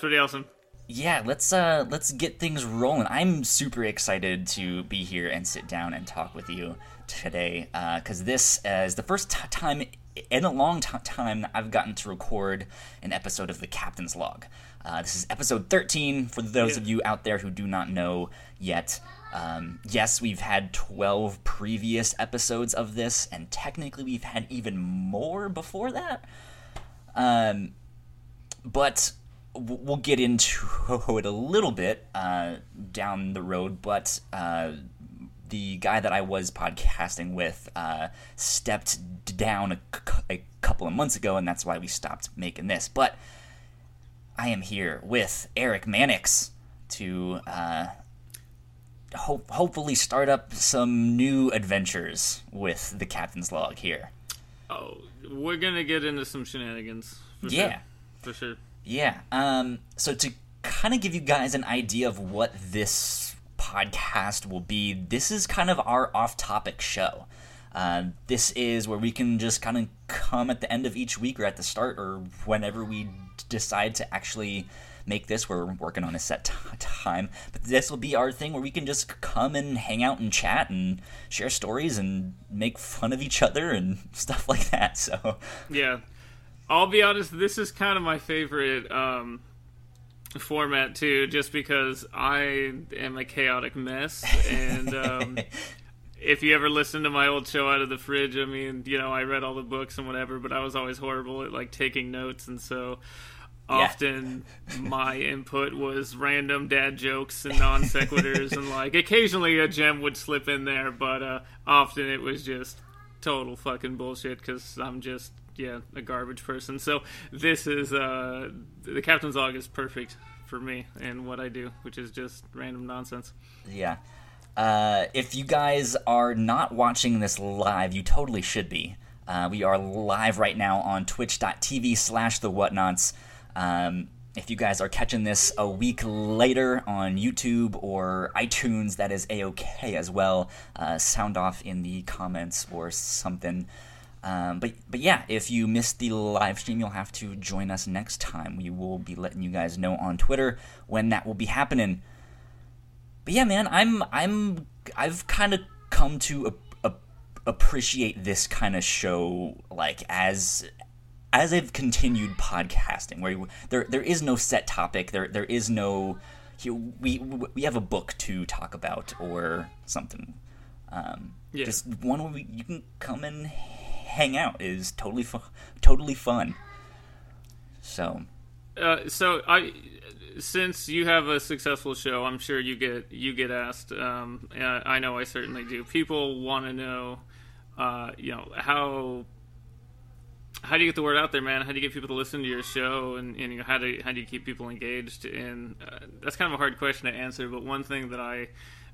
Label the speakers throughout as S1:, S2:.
S1: pretty awesome.
S2: Yeah, let's uh let's get things rolling. I'm super excited to be here and sit down and talk with you today because uh, this uh, is the first t- time in a long t- time I've gotten to record an episode of the Captain's Log. Uh, this is episode 13 for those yeah. of you out there who do not know yet. Um, yes, we've had 12 previous episodes of this, and technically we've had even more before that. Um, but we'll get into it a little bit uh, down the road. But uh, the guy that I was podcasting with uh, stepped down a, a couple of months ago, and that's why we stopped making this. But I am here with Eric Mannix to uh, hope, hopefully start up some new adventures with the Captain's Log here.
S1: Oh, we're gonna get into some shenanigans.
S2: yeah,
S1: sure. for sure.
S2: Yeah. Um. So to kind of give you guys an idea of what this podcast will be, this is kind of our off-topic show. Uh, this is where we can just kind of come at the end of each week or at the start or whenever we decide to actually make this. We're working on a set t- time, but this will be our thing where we can just come and hang out and chat and share stories and make fun of each other and stuff like that. So
S1: yeah, I'll be honest. This is kind of my favorite um, format too, just because I am a chaotic mess and. Um, if you ever listen to my old show out of the fridge, I mean, you know, I read all the books and whatever, but I was always horrible at like taking notes, and so often my input was random dad jokes and non sequiturs and like occasionally a gem would slip in there but uh, often it was just total fucking bullshit because i'm just yeah a garbage person so this is uh the captain's log is perfect for me and what i do which is just random nonsense
S2: yeah uh, if you guys are not watching this live you totally should be uh, we are live right now on twitch.tv slash the whatnauts. um, if you guys are catching this a week later on YouTube or iTunes, that is a okay as well. Uh, sound off in the comments or something. Um, but but yeah, if you missed the live stream, you'll have to join us next time. We will be letting you guys know on Twitter when that will be happening. But yeah, man, I'm I'm I've kind of come to a, a, appreciate this kind of show like as as I've continued podcasting, where there there is no set topic, there there is no we we have a book to talk about or something. Um, yeah. Just one where we, you can come and hang out is totally fu- totally fun. So,
S1: uh, so I since you have a successful show, I'm sure you get you get asked. Um, I know I certainly do. People want to know, uh, you know, how how do you get the word out there, man? How do you get people to listen to your show, and, and you know, how do how do you keep people engaged? And uh, that's kind of a hard question to answer. But one thing that I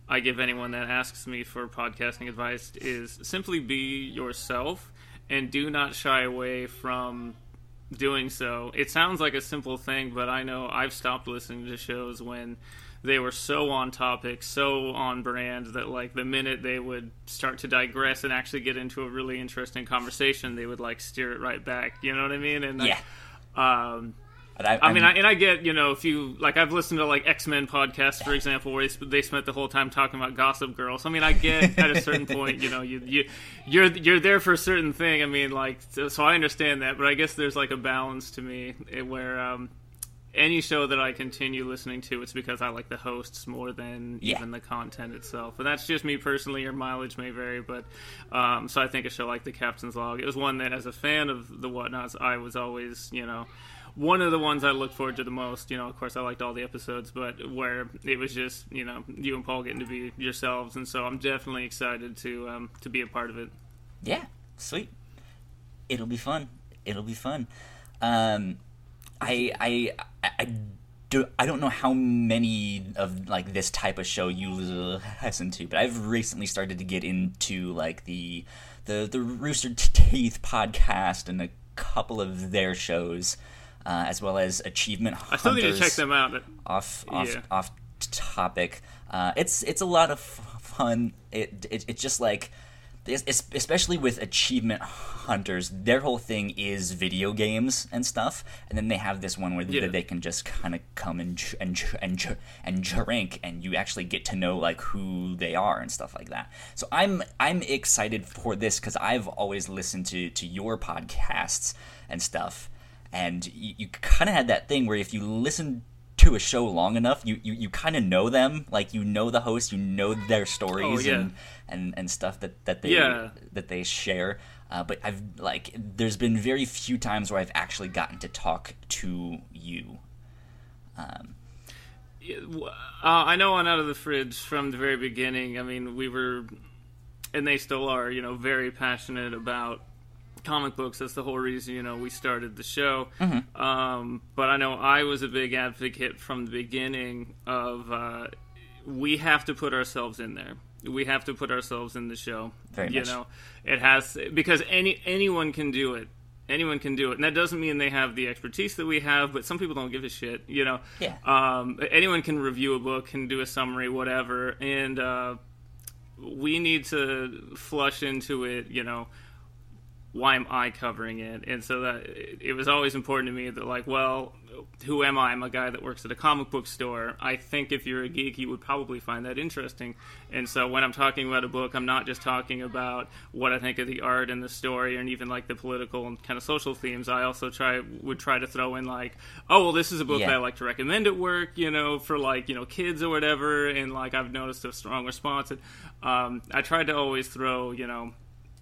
S1: I give anyone that asks me for podcasting advice is simply be yourself and do not shy away from doing so. It sounds like a simple thing, but I know I've stopped listening to shows when they were so on topic, so on brand that like the minute they would start to digress and actually get into a really interesting conversation, they would like steer it right back. You know what I mean? And
S2: yeah.
S1: um, I, I, mean, I, and I get you know if you like I've listened to like X Men podcasts for example where they spent the whole time talking about Gossip Girl. So I mean, I get at a certain point, you know, you you you're you're there for a certain thing. I mean, like so, so I understand that, but I guess there's like a balance to me eh, where um, any show that I continue listening to, it's because I like the hosts more than yeah. even the content itself. And that's just me personally. Your mileage may vary, but um, so I think a show like The Captain's Log, it was one that, as a fan of the Whatnauts, I was always, you know, one of the ones I look forward to the most. You know, of course, I liked all the episodes, but where it was just, you know, you and Paul getting to be yourselves, and so I'm definitely excited to um, to be a part of it.
S2: Yeah, sweet. It'll be fun. It'll be fun. Um, I I I do I don't know how many of like this type of show you listen to, but I've recently started to get into like the the the Rooster Teeth podcast and a couple of their shows, uh, as well as Achievement Hunters.
S1: I still need to check them out.
S2: Off off yeah. off topic. Uh, it's it's a lot of fun. It, it it's just like especially with achievement hunters, their whole thing is video games and stuff, and then they have this one where yeah. they can just kind of come and and and and drink, and you actually get to know like who they are and stuff like that. So I'm I'm excited for this because I've always listened to to your podcasts and stuff, and you, you kind of had that thing where if you listen to a show long enough, you you, you kind of know them. Like you know the host, you know their stories oh, yeah. and, and and stuff that that they yeah. that they share. Uh, but I've like there's been very few times where I've actually gotten to talk to you. Um,
S1: uh, I know on Out of the Fridge from the very beginning. I mean, we were, and they still are, you know, very passionate about comic books. That's the whole reason, you know, we started the show. Mm-hmm. Um, but I know I was a big advocate from the beginning of uh, we have to put ourselves in there. We have to put ourselves in the show.
S2: Very
S1: you
S2: much.
S1: know, it has because any anyone can do it. Anyone can do it, and that doesn't mean they have the expertise that we have. But some people don't give a shit, you know.
S2: Yeah.
S1: Um, anyone can review a book, can do a summary, whatever, and uh, we need to flush into it, you know why am I covering it? And so that it was always important to me that like, well, who am I? I'm a guy that works at a comic book store. I think if you're a geek, you would probably find that interesting. And so when I'm talking about a book, I'm not just talking about what I think of the art and the story, and even like the political and kind of social themes. I also try would try to throw in like, oh well, this is a book yeah. that I like to recommend at work, you know, for like you know kids or whatever. And like I've noticed a strong response. And um, I tried to always throw you know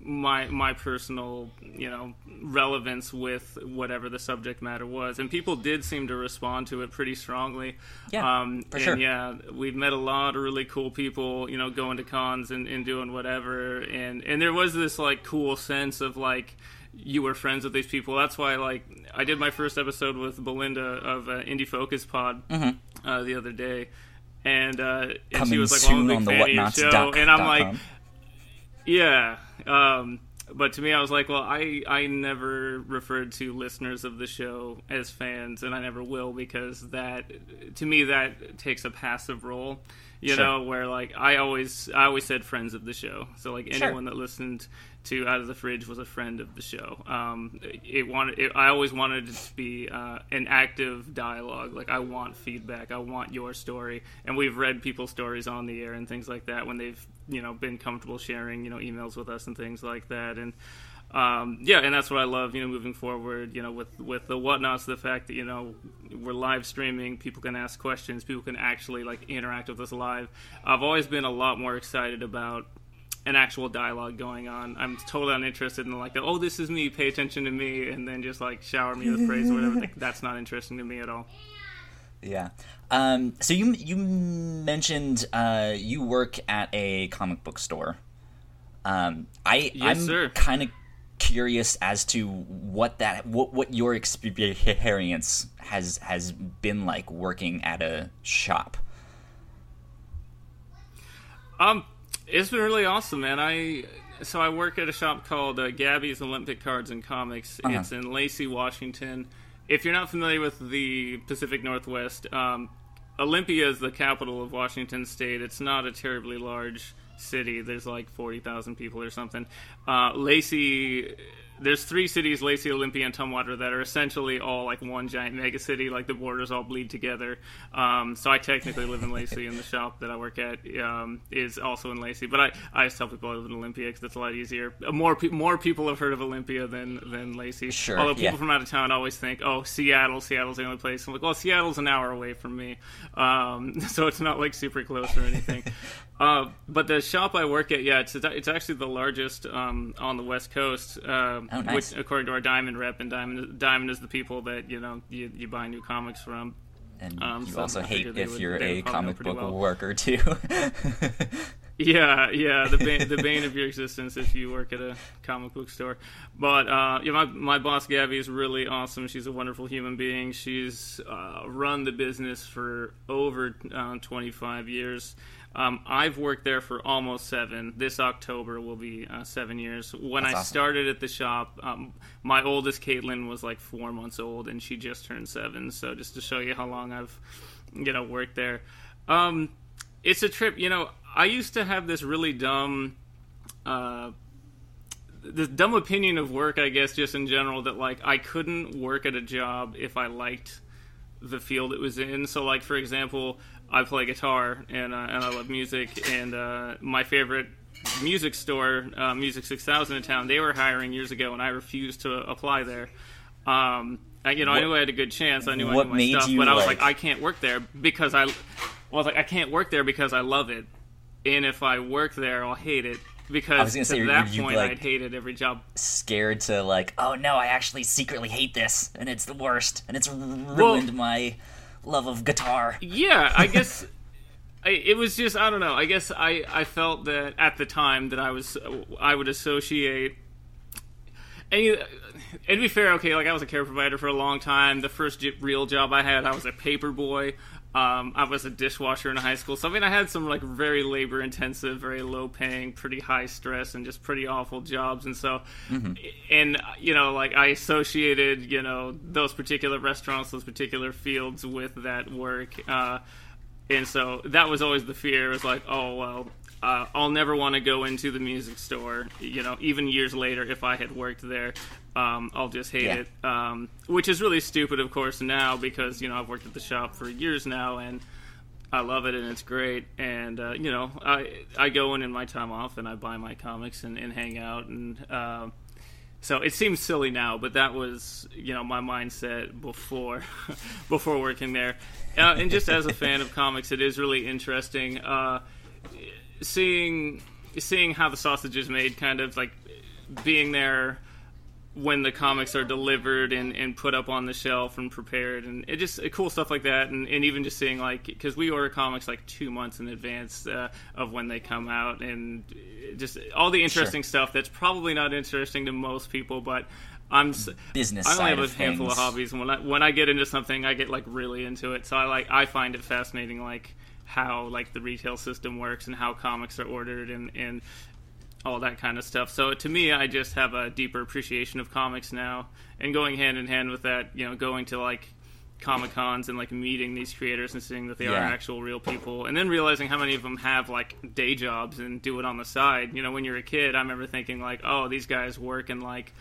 S1: my my personal you know relevance with whatever the subject matter was. And people did seem to respond to it pretty strongly.
S2: Yeah um, for sure.
S1: yeah we've met a lot of really cool people you know going to cons and, and doing whatever. And and there was this like cool sense of like you were friends with these people. That's why like i did my first episode with belinda of uh, indie focus pod mm-hmm. uh, the other day. And, uh, and she was like, "Well, I'm a big fan of your show," and I'm like, "Yeah, um, but to me, I was like, well, I I never referred to listeners of the show as fans, and I never will because that to me that takes a passive role. You sure. know, where like I always I always said friends of the show. So like anyone sure. that listened to Out of the Fridge was a friend of the show. Um, it wanted it, I always wanted it to be uh, an active dialogue. Like I want feedback. I want your story. And we've read people's stories on the air and things like that when they've you know been comfortable sharing you know emails with us and things like that. And um, yeah, and that's what I love, you know, moving forward, you know, with with the whatnauts, the fact that you know we're live streaming, people can ask questions, people can actually like interact with us live. I've always been a lot more excited about an actual dialogue going on. I'm totally uninterested in like, oh, this is me, pay attention to me, and then just like shower me with praise or whatever. Like, that's not interesting to me at all.
S2: Yeah. Um, so you you mentioned uh, you work at a comic book store. Um, I
S1: yes,
S2: I'm kind of curious as to what that what what your experience has has been like working at a shop.
S1: Um, it's been really awesome, man. I so I work at a shop called uh, Gabby's Olympic Cards and Comics. Uh-huh. It's in Lacey, Washington. If you're not familiar with the Pacific Northwest, um, Olympia is the capital of Washington State. It's not a terribly large city. There's like 40,000 people or something. Uh, Lacey there's three cities, Lacey, Olympia, and Tumwater, that are essentially all like one giant mega city. Like the borders all bleed together. Um, so I technically live in Lacey, and the shop that I work at um, is also in Lacey. But I, I just tell people I live in Olympia because it's a lot easier. More pe- more people have heard of Olympia than than Lacey.
S2: Sure.
S1: Although people
S2: yeah.
S1: from out of town always think, oh, Seattle, Seattle's the only place. I'm like, well, Seattle's an hour away from me, um, so it's not like super close or anything. Uh, but the shop I work at, yeah, it's it's actually the largest um, on the West Coast. Uh,
S2: oh, nice.
S1: Which, according to our Diamond rep, and Diamond Diamond is the people that you know you, you buy new comics from.
S2: And um, you so also hate if would, you're a comic book well. worker too.
S1: yeah, yeah, the bane, the bane of your existence if you work at a comic book store. But uh, yeah, my my boss Gabby is really awesome. She's a wonderful human being. She's uh, run the business for over uh, 25 years. Um, I've worked there for almost seven. This October will be uh, seven years. When That's I awesome. started at the shop, um, my oldest Caitlin was like four months old, and she just turned seven. So just to show you how long I've, you know, worked there. Um, it's a trip. You know, I used to have this really dumb uh, this dumb opinion of work, I guess, just in general, that like I couldn't work at a job if I liked the field it was in. So, like for example, I play guitar and uh, and I love music, and uh, my favorite music store, uh, Music Six Thousand in town, they were hiring years ago, and I refused to apply there. Um, I, you know,
S2: What-
S1: I knew I had a good chance. I knew I knew my
S2: made
S1: stuff,
S2: you,
S1: but I was
S2: like-
S1: like, I can't work there because I, well, I was like, I can't work there because I love it, and if I work there, I'll hate it. Because
S2: I was gonna you-
S1: that
S2: you,
S1: point,
S2: like-
S1: I'd hated every job.
S2: Scared to like, oh no, I actually secretly hate this, and it's the worst, and it's ruined my love of guitar.
S1: Yeah, I guess I, it was just I don't know. I guess I I felt that at the time that I was I would associate. And and to be fair, okay, like I was a care provider for a long time. The first real job I had, I was a paper boy. Um, I was a dishwasher in high school. So I mean, I had some like very labor intensive, very low paying, pretty high stress, and just pretty awful jobs. And so, and you know, like I associated, you know, those particular restaurants, those particular fields with that work. Uh, and so that was always the fear. It was like, oh well, uh, I'll never want to go into the music store. You know, even years later, if I had worked there, um, I'll just hate
S2: Yeah.
S1: it. Um, which is really stupid, of course, now because you know I've worked at the shop for years now and. I love it and it's great, and uh, you know I I go in in my time off and I buy my comics and, and hang out, and um so it seems silly now, but that was you know my mindset before before working there, uh, and just as a fan of comics, it is really interesting uh, seeing seeing how the sausage is made, kind of like being there when the comics are delivered and, and put up on the shelf and prepared. And it just cool stuff like that. And, and even just seeing like because we order comics like two months in advance uh, of when they come out. And just all the interesting stuff that's probably not interesting to most people but I'm
S2: Business
S1: I only have a
S2: of
S1: handful of hobbies. And when I when I get into something I get like really into it. So I like I find it fascinating like how like the retail system works and how comics are ordered and and all that kind of stuff. So to me, I just have a deeper appreciation of comics now, and going hand in hand with that, you know, going to like comic cons and like meeting these creators and seeing that they are actual real people, and then realizing how many of them have like day jobs and do it on the side. You know, when you're a kid, I remember thinking like, oh, these guys work in like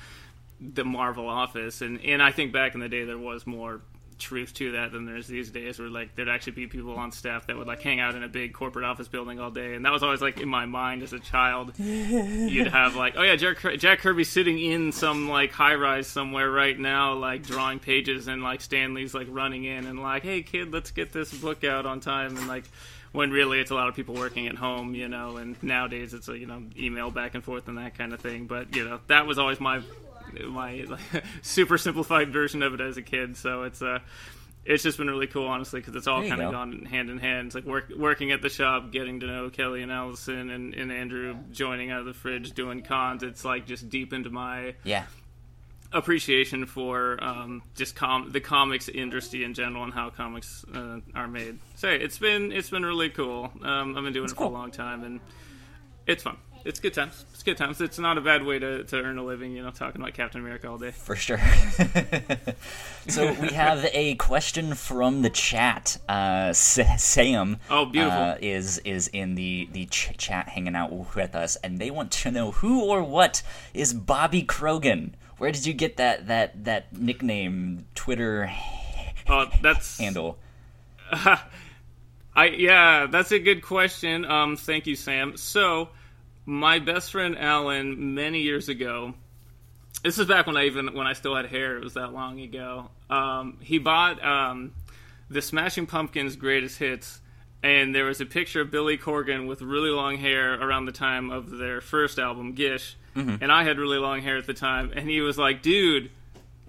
S1: the Marvel office, and and I think back in the day there was more truth to that than there's these days where like there'd actually be people on staff that would like hang out in a big corporate office building all day. And that was always like in my mind as a child. You'd have like oh yeah Jack, Jack Kirby sitting in some like high rise somewhere right now like drawing pages and like Stan Lee's like running in and like hey kid let's get this book out on time. And like when really it's a lot of people working at home you know and nowadays it's a you know email back and forth and that kind of thing. But you know that was always my my like, super simplified version of it as a kid so it's uh it's just been really cool, honestly, because it's all kind of
S2: go.
S1: gone hand in hand. It's like work, working at the shop, getting to know Kelly and Allison and, and Andrew, joining out of the fridge, doing cons. It's like just deep into my
S2: Yeah.
S1: appreciation for um, just com- the comics industry in general and how comics uh, are made. So it's been it's been really cool. Um, I've been doing it for
S2: cool.
S1: a long time, and it's fun. It's good times. It's good times. It's not a bad way to, to earn a living, you know, talking about Captain America all day.
S2: for sure. so we have a question from the chat. Uh, Sam,
S1: Oh, beautiful.
S2: uh, is is in the the ch- chat hanging out with us, and they want to know who or what is Bobby Krogan. Where did you get that that that nickname, Twitter
S1: Oh, that's
S2: handle?
S1: I yeah, that's a good question. Um, thank you, Sam. So, my best friend Alan, many years ago, this is back when I even when I still had hair. It was that long ago. Um, he bought um, the Smashing Pumpkins' greatest hits, and there was a picture of Billy Corgan with really long hair around the time of their first album, Gish, and I had really long hair at the time, and he was like, "Dude."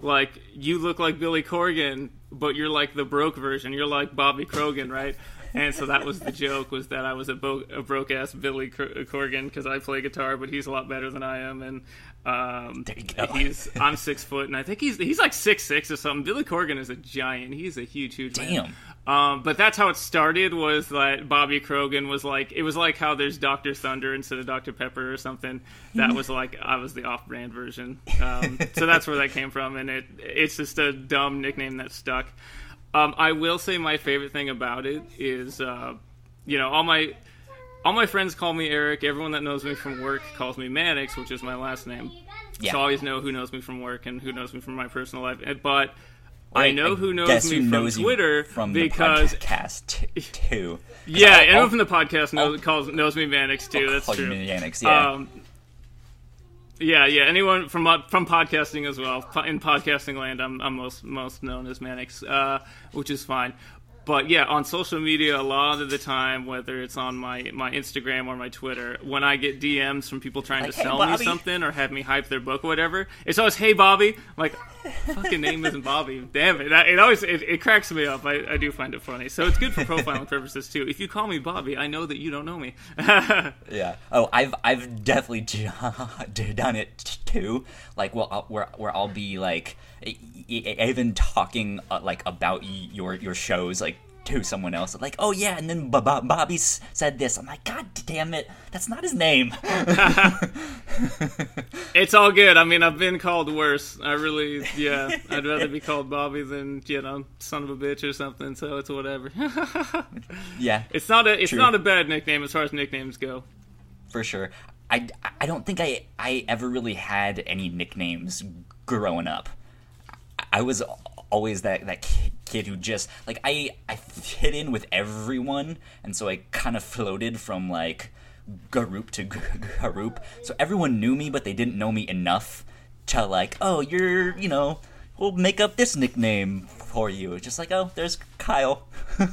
S1: like you look like Billy Corgan, but you're like the broke version. You're like Bobby Krogan, right? And so that was the joke was that I was a, bo- a broke ass Billy Cor- Corgan because I play guitar, but he's a lot better than I am, and um,
S2: There you go.
S1: he's I'm six foot, and I think he's he's like six six or something. Billy Corgan is a giant. He's a huge, huge man.
S2: Damn.
S1: Um, but that's how it started. Was that Bobby Krogan was like it was like how there's Doctor Thunder instead of Doctor Pepper or something. That was like I was the off-brand version. Um, so that's where that came from, and it it's just a dumb nickname that stuck. Um, I will say my favorite thing about it is, uh, you know, all my all my friends call me Eric. Everyone that knows me from work calls me Mannix, which is my last name.
S2: Yeah.
S1: So I always know who knows me from work and who knows me from my personal life. But I know who knows me
S2: who
S1: from
S2: knows
S1: Twitter
S2: from
S1: because
S2: the podcast too.
S1: yeah,
S2: I'll-
S1: anyone
S2: I'll-
S1: from the podcast knows calls knows me Mannix too.
S2: I'll
S1: That's true.
S2: Mannix, yeah.
S1: Um, yeah, yeah. Anyone from uh, from podcasting as well. In podcasting land, I'm, I'm most most known as Mannix, uh, which is fine. But yeah, on social media, a lot of the time, whether it's on my, my Instagram or my Twitter, when I get DMs from people trying
S2: Like,
S1: to
S2: "Hey,
S1: sell me something or have me hype their book or whatever, it's always "Hey Bobby." I'm like, fucking name isn't Bobby. Damn it! It always it, it cracks me up. I, I do find it funny. So it's good for profiling purposes too. If you call me Bobby, I know that you don't know me.
S2: Yeah. Oh, I've I've definitely done it too. Like, well, where where I'll be like, even talking uh, like about your your shows like to someone else. Like, oh yeah, and then Bo- Bo- Bobby said this. I'm like, God damn it, that's not his name.
S1: It's all good. I mean, I've been called worse. I really, yeah. I'd rather be called Bobby than you know, son of a bitch or something. So it's whatever.
S2: yeah,
S1: it's not a, it's
S2: True.
S1: not a bad nickname as far as nicknames go.
S2: for sure. I, I don't think I I ever really had any nicknames growing up. I was always that that kid who just like I I fit in with everyone, and so I kind of floated from like group to group. So everyone knew me, but they didn't know me enough to like, oh, you're you know, we'll make up this nickname for you. It's just like, oh, there's Kyle.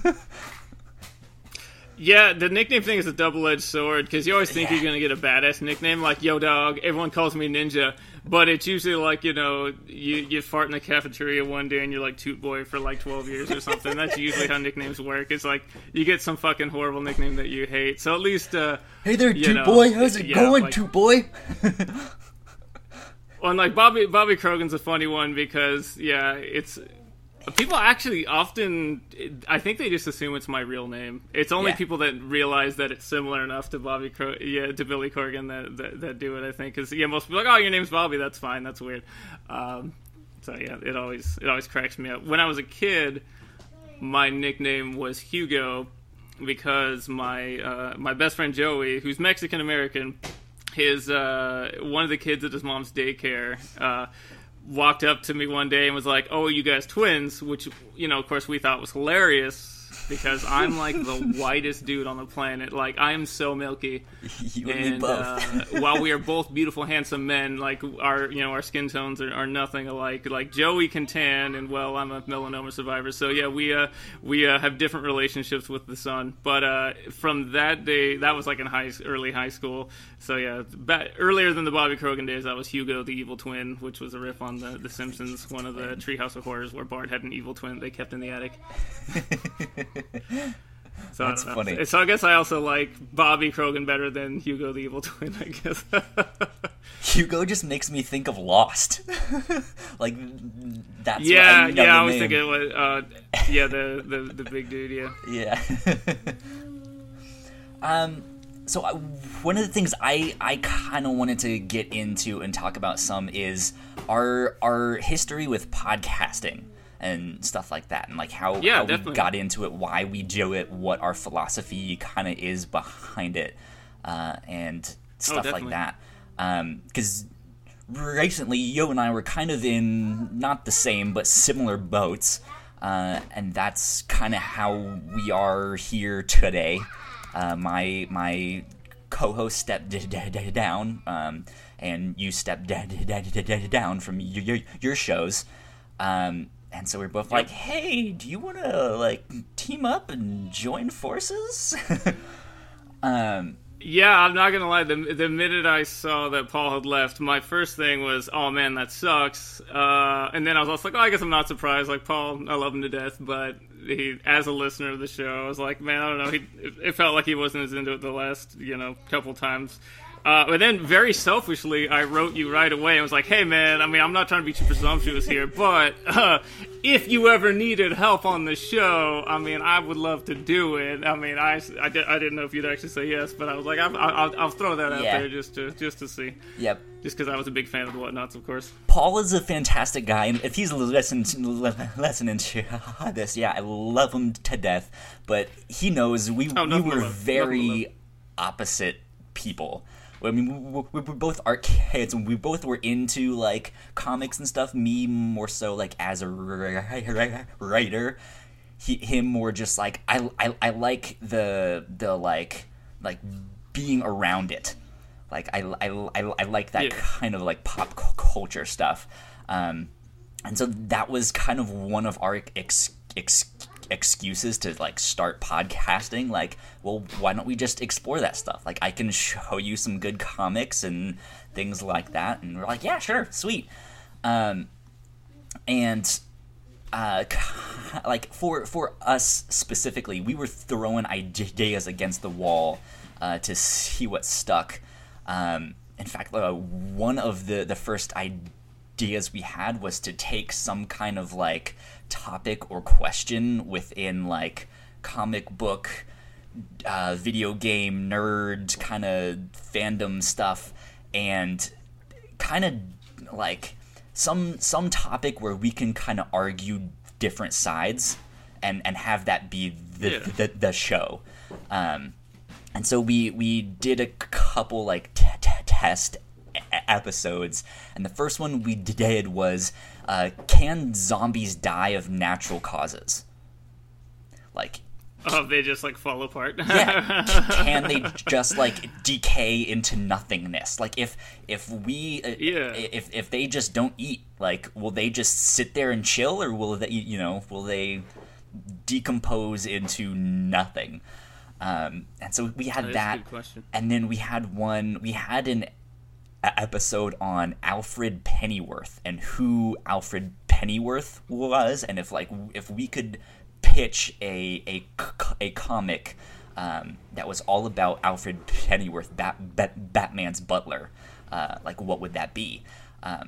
S1: Yeah, the nickname thing is a double-edged sword because you always think
S2: Yeah.
S1: you're gonna get a badass nickname like Yo Dog. Everyone calls me Ninja, but it's usually like you know you you fart in the cafeteria one day and you're like Toot Boy for like 12 years or something. That's usually how nicknames work. It's like you get some fucking horrible nickname that you hate. So at least. uh
S2: Hey there, Two
S1: know,
S2: Boy. How's it
S1: yeah,
S2: going,
S1: like-
S2: Toot Boy?
S1: Well, and like Bobby Bobby Krogan's a funny one because yeah, it's people actually often I think they just assume it's my real name. It's only
S2: Yeah.
S1: people that realize that it's similar enough to Bobby Cro- yeah to Billy Corgan that, that that do it. I think because yeah, most people are like oh your name's Bobby. That's fine. That's weird. Um, so yeah, it always it always cracks me up. When I was a kid, my nickname was Hugo because my uh, my best friend Joey, who's Mexican American, his uh, one of the kids at his mom's daycare uh, walked up to me one day and was like, "Oh, you guys twins?" Which you know, of course, we thought was hilarious because I'm like the whitest dude on the planet. Like I am so milky
S2: you and, me both.
S1: uh, while we are both beautiful, handsome men, like our you know our skin tones are, are nothing alike. Like Joey can tan, and well, I'm a melanoma survivor, so yeah, we uh, we uh, have different relationships with the sun. But uh, from that day, that was like in high early high school. So yeah, earlier than the Bobby Krogan days, I was Hugo the evil twin, which was a riff on the The Simpsons, one of the Treehouse of Horrors, where Bart had an evil twin they kept in the attic. So
S2: That's
S1: know.
S2: funny.
S1: So I guess I also like Bobby Krogan better than Hugo the Evil Twin. I guess.
S2: Hugo just makes me think of Lost. like that's
S1: yeah,
S2: what I
S1: yeah. I was
S2: name.
S1: thinking, it was, uh, yeah, the, the the big dude. Yeah.
S2: Yeah. um. So I, one of the things I I kind of wanted to get into and talk about some is our our history with podcasting and stuff like that, and like how,
S1: Yeah,
S2: how we got into it, why we do it, what our philosophy kind of is behind it, uh, and stuff like that. Because recently, Yo and I were kind of in not the same but similar boats, uh, and that's kind of how we are here today. Uh, my my co-host stepped d- d- d- down, um, and you stepped down from your your, your shows. Um, and so we're both like, "Hey, do you want to like team up and join forces?" um,
S1: Yeah, I'm not gonna lie. The the minute I saw that Paul had left, my first thing was, "Oh man, that sucks." Uh, and then I was also like, "Oh, I guess I'm not surprised." Like Paul, I love him to death, but he, as a listener of the show, I was like, "Man, I don't know." He, it, it felt like he wasn't as into it the last, you know, couple times. Uh, but then, very selfishly, I wrote you right away and was like, "Hey, man, I mean, I'm not trying to be too presumptuous here, but uh, if you ever needed help on the show, I mean, I would love to do it. I mean, I, I, di- I didn't know if you'd actually say yes, but I was like, I'll, I'll, I'll throw that out
S2: Yeah.
S1: there just to just to see,
S2: yep.
S1: just because I was a big fan of the Whatnauts, of course.
S2: Paul is a fantastic guy, and if he's listening listening to this, yeah, I love him to death. But he knows we
S1: Oh,
S2: we were very opposite people. I mean, we- we- we're both art kids, and we both were into like comics and stuff. Me more so like as a writer, he, him more just like I, I, I like the the like like being around it. Like I, I, I, I like that
S1: Yeah.
S2: kind of like pop culture stuff. Um, and so that was kind of one of our ex- ex- excuses to like start podcasting like well why don't we just explore that stuff? Like i can show you some good comics and things like that. And we're like yeah sure sweet. Um and uh like for for us specifically we were throwing ideas against the wall uh, to see what stuck. Um in fact uh, one of the the first ideas we had was to take some kind of like topic or question within like comic book uh, video game nerd kind of fandom stuff and kind of like some some topic where we can kind of argue different sides and and have that be the
S1: Yeah.
S2: the, the show um and so we we did a couple like t- t- test episodes and the first one we did was uh, can zombies die of natural causes like
S1: Oh, they just like fall apart.
S2: yeah can they just like decay into nothingness like if if we uh,
S1: Yeah.
S2: if if they just don't eat like will they just sit there and chill or will they you know will they decompose into nothing um and so we had
S1: That is a
S2: that
S1: good question.
S2: and then we had one we had an episode on Alfred Pennyworth and who Alfred Pennyworth was, and if like if we could pitch a a, a comic um, that was all about Alfred Pennyworth, Bat, Bat, Batman's butler, uh, like what would that be?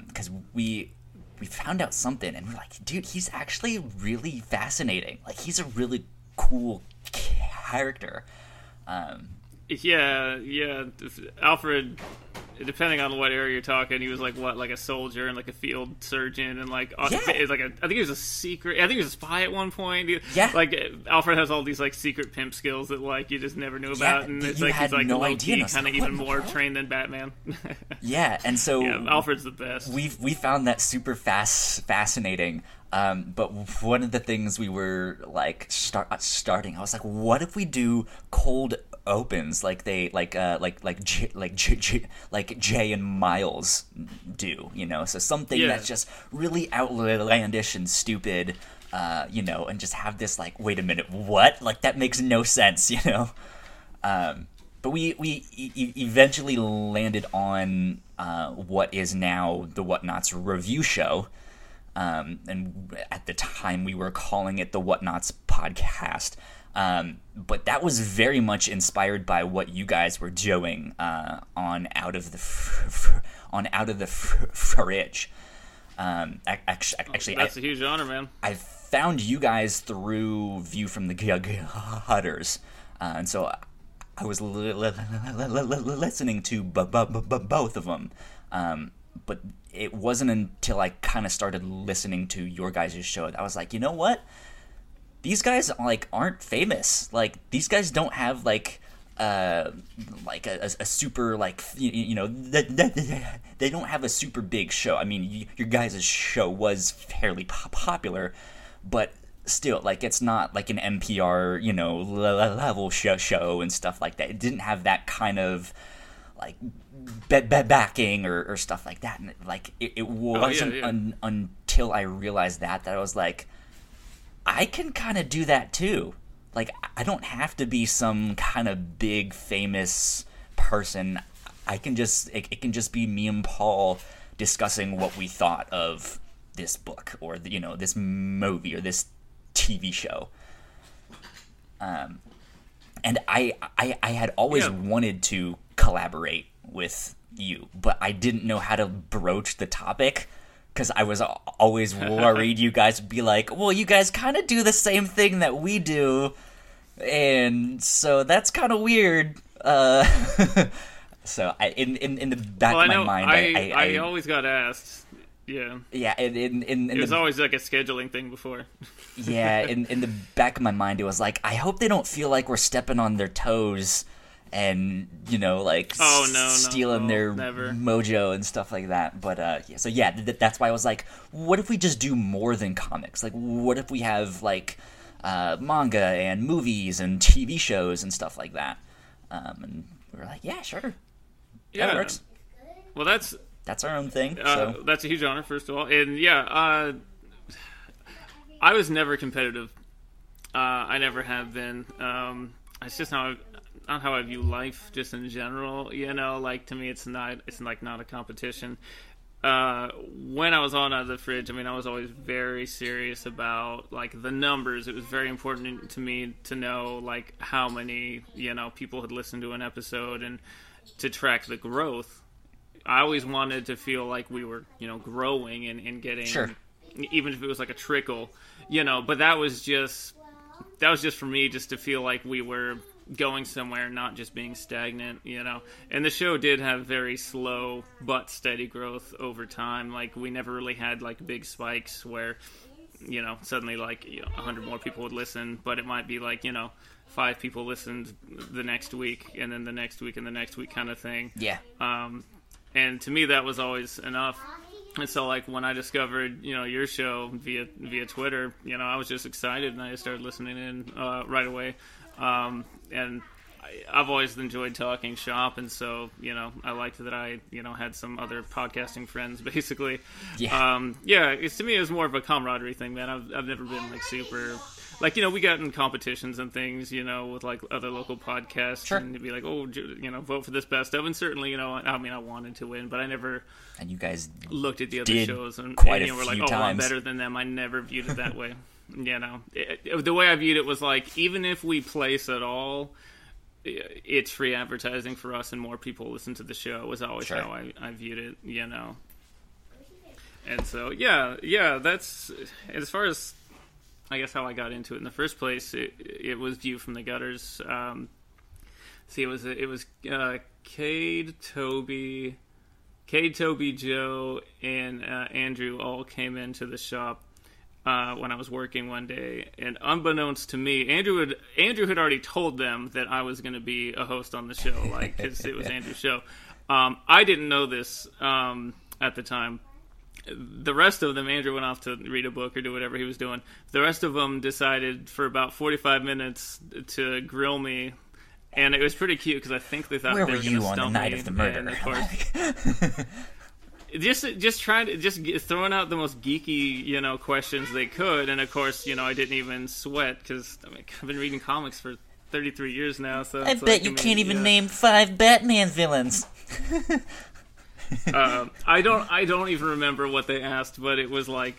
S2: Because we we found out something, and we're like, dude, he's actually really fascinating. Like he's a really cool character. Um,
S1: Yeah, yeah. Alfred, depending on what area you're talking, he was like what, like a soldier and like a field surgeon and like
S2: Yeah.
S1: like a. I think he was a secret. I think he was a spy at one point.
S2: Yeah.
S1: Like Alfred has all these like secret pimp skills that like you just never knew about, and
S2: you
S1: it's like
S2: had
S1: he's like
S2: no
S1: low
S2: idea,
S1: key, kind of even more trained than Batman.
S2: yeah, and so
S1: yeah, Alfred's the best.
S2: we we found that super fast fascinating. Um, but one of the things we were like start uh, starting, I was like, what if we do cold opens like they like uh like like J, like J, J, like Jay and Miles do, you know? So something
S1: Yeah.
S2: that's just really outlandish and stupid. Uh, you know, and just have this like, wait a minute, what? Like that makes no sense, you know. Um, but we we e- eventually landed on uh, what is now the Whatnauts review show, um, and at the time we were calling it the Whatnauts podcast. Um, but that was very much inspired by what you guys were doing uh, on out of the f- f- on out of the fridge. Um, ac- ac- actually,
S1: That's a huge honor, man.
S2: I found you guys through View from the Gu- Gutters, uh, and so I was li- li- li- listening to b- b- b- both of them. Um, but it wasn't until I kind of started listening to your guys' show that I was like, you know what? These guys like aren't famous. Like these guys don't have like uh like a, a, super like you, you know they, don't have a super big show i mean y your guys' show was fairly po- popular but still like it's not like an npr you know level show, show and stuff like that it didn't have that kind of like be- be- backing or, or stuff like that and like it, it wasn't
S1: yeah.
S2: Un- until i realized that that i was like I can kind of do that too. Like, I don't have to be some kind of big famous person. I can just, it, it can just be me and Paul discussing what we thought of this book or, you know, this movie or this TV show. Um, and I, I, I had always
S1: Yeah.
S2: wanted to collaborate with you, but I didn't know how to broach the topic because I was always worried you guys would be like, well, you guys kind of do the same thing that we do, and so that's kind of weird. Uh, so I, in, in in the back
S1: Well,
S2: of my
S1: know.
S2: mind,
S1: I,
S2: I, I,
S1: I always got asked. Yeah,
S2: yeah, in in in, in
S1: it was
S2: the
S1: always like a scheduling thing before.
S2: yeah, in in the back of my mind, it was like, I hope they don't feel like we're stepping on their toes and you know like
S1: Oh, no, no,
S2: stealing
S1: no,
S2: their
S1: never.
S2: mojo and stuff like that. But uh, yeah, so yeah, th- that's why I was like, what if we just do more than comics? Like, what if we have like uh, manga and movies and TV shows and stuff like that? Um, and we were like, yeah, sure,
S1: yeah.
S2: that works.
S1: Well, that's
S2: That's our own thing.
S1: uh,
S2: so
S1: that's a huge honor, first of all, and yeah, uh, I was never competitive. Uh, I never have been. Um, it's just not not how I view life, just in general. You know, like to me, it's not. It's like not a competition. Uh, when I was on out of the fridge, I mean, I was always very serious about like the numbers. It was very important to me to know like how many you know people had listened to an episode and to track the growth. I always wanted to feel like we were, you know, growing and, and getting,
S2: Sure.
S1: even if it was like a trickle, you know. But that was just that was just for me, just to feel like we were going somewhere, not just being stagnant, you know. And the show did have very slow but steady growth over time. Like we never really had like big spikes where, you know, suddenly like you know, hundred more people would listen, but it might be like you know. Five people listened the next week, and then the next week, and the next week, kind of thing
S2: yeah,
S1: um, and to me that was always enough. And so, like when I discovered, you know, your show via via Twitter, you know, I was just excited and I started listening in uh, right away. Um, and I, I've always enjoyed talking shop, and so you know, I liked that I, you know, had some other podcasting friends, basically.
S2: Yeah.
S1: Um, yeah. It's to me, it was more of a camaraderie thing, man. I've I've never been like super. Like you know, we got in competitions and things, you know, with like other local podcasts,
S2: Sure.
S1: and it'd be like, oh, you know, vote for this best of, and certainly, you know, I mean, I wanted to win, but I never
S2: and you guys
S1: looked at the other shows and,
S2: quite
S1: and
S2: a
S1: you know, were like, oh, I'm better than them. I never viewed it that way. you know, It- the way I viewed it was like, even if we place at all, it's free advertising for us, and more people listen to the show. Was always
S2: Sure.
S1: how I, I viewed it. You know. And so, yeah, yeah, that's as far as I guess how I got into it in the first place. It, it was View from the Gutters. Um, see, it was it was uh, Cade, Toby, Cade, Toby, Joe, and uh, Andrew all came into the shop uh, when I was working one day, and unbeknownst to me, Andrew had Andrew had already told them that I was going to be a host on the show, like because it was Andrew's show. Um, I didn't know this um, at the time. The rest of them, Andrew went off to read a book or do whatever he was doing. The rest of them decided for about forty-five minutes to grill me. And it was pretty cute because I think they thought
S2: where
S1: they
S2: were
S1: were
S2: you on the
S1: stump
S2: night
S1: me,
S2: of the murder?
S1: of course, just just trying to just get, throwing out the most geeky you know questions they could and of course you know i didn't even sweat because I mean, i've been reading comics for 33 years now so
S2: I bet
S1: like,
S2: you
S1: mean,
S2: can't even
S1: yeah.
S2: name five Batman villains.
S1: um, i don't i don't even remember what they asked but it was like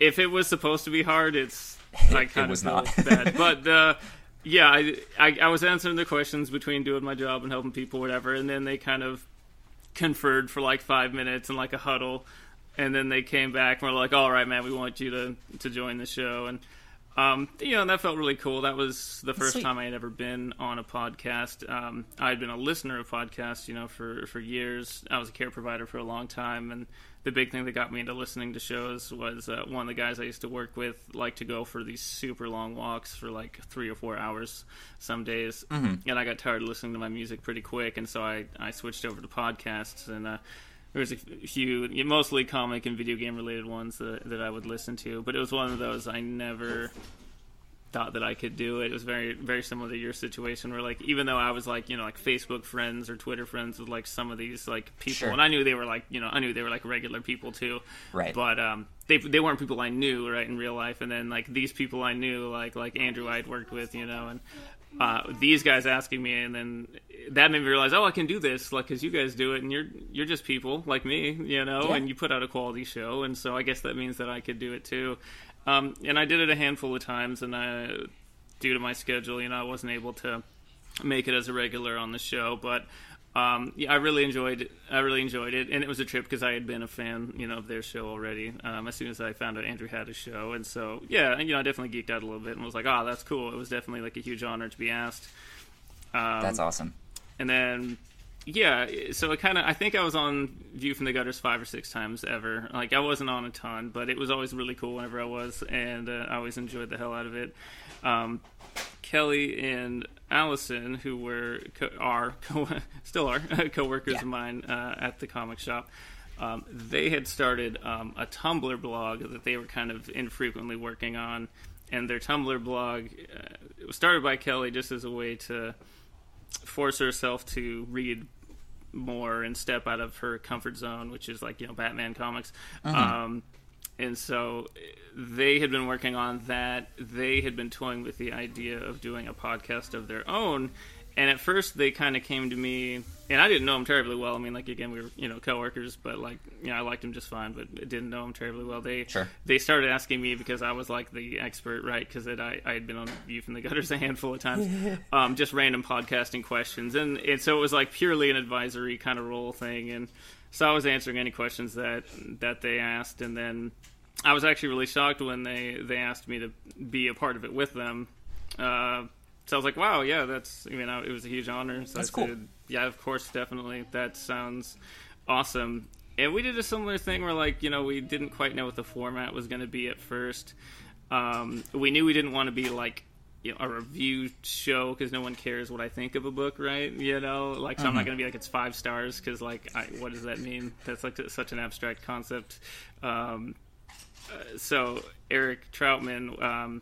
S1: if it was supposed to be hard it's i
S2: It
S1: kind
S2: was
S1: of
S2: not.
S1: bad but uh yeah I, I i was answering the questions between doing my job and helping people whatever and then they kind of conferred for like five minutes in like a huddle, and then they came back and were like, "All right, man, we want you to to join the show." And um, you know that felt really cool. That was the first
S2: Sweet.
S1: time I had ever been on a podcast. Um, I had been a listener of podcasts, you know, for for years. I was a care provider for a long time, and the big thing that got me into listening to shows was uh, one of the guys I used to work with liked to go for these super long walks for like three or four hours some days,
S2: Mm-hmm.
S1: and I got tired of listening to my music pretty quick, and so I I switched over to podcasts and. Uh, there was a few, mostly comic and video game related ones that, that I would listen to, but it was one of those I never thought that I could do it. It was very, very similar to your situation, where like even though I was like you know like Facebook friends or Twitter friends with like some of these like people,
S2: Sure.
S1: and I knew they were like you know I knew they were like regular people too,
S2: Right.
S1: But um, they they weren't people I knew right in real life, and then like these people I knew like like Andrew I'd worked with, you know, and uh, these guys asking me, and then that made me realize, oh, I can do this, like, because you guys do it, and you're you're just people like me, you know,
S2: Yeah.
S1: and you put out a quality show, and so I guess that means that I could do it too. Um, and I did it a handful of times, and I, due to my schedule, you know, I wasn't able to make it as a regular on the show, but. Um, yeah, I really enjoyed. It. I really enjoyed it, and it was a trip because I had been a fan, you know, of their show already. Um, as soon as I found out Andrew had a show, and so yeah, you know, I definitely geeked out a little bit and was like, "Oh, that's cool." It was definitely like a huge honor to be asked. Um,
S2: That's awesome.
S1: and then yeah so it kind of i think i was on view from the gutters five or six times ever like i wasn't on a ton but it was always really cool whenever i was and uh, i always enjoyed the hell out of it um, Kelly and Allison, who were co- are co- still are co-workers
S2: Yeah.
S1: of mine uh, at the comic shop. Um, they had started um, a Tumblr blog that they were kind of infrequently working on, and their Tumblr blog uh, it was started by Kelly just as a way to force herself to read more and step out of her comfort zone, which is like you know Batman comics. Um, and so they had been working on that. They had been toying with the idea of doing a podcast of their own. And at first, they kind of came to me, and I didn't know them terribly well. I mean, like again, we were you know coworkers, but like you know, I liked them just fine, but didn't know them terribly well. They
S2: Sure.
S1: they started asking me because I was like the expert, right? Because I, I had been on View from the Gutters a handful of times, um, just random podcasting questions, and, and so it was like purely an advisory kind of role thing, and so I was answering any questions that that they asked, and then I was actually really shocked when they they asked me to be a part of it with them. Uh, so I was like, wow, yeah, that's you know, it was a huge honor. So
S2: That's
S1: I
S2: cool.
S1: said, yeah, of course, definitely, that sounds awesome. And we did a similar thing where, like, you know, we didn't quite know what the format was going to be at first. Um, we knew we didn't want to be like you know, a review show because no one cares what I think of a book, right? You know, like so I'm not going to be like it's five stars because like I, what does that mean? That's like such an abstract concept. Um, uh, so Eric Trautmann, um,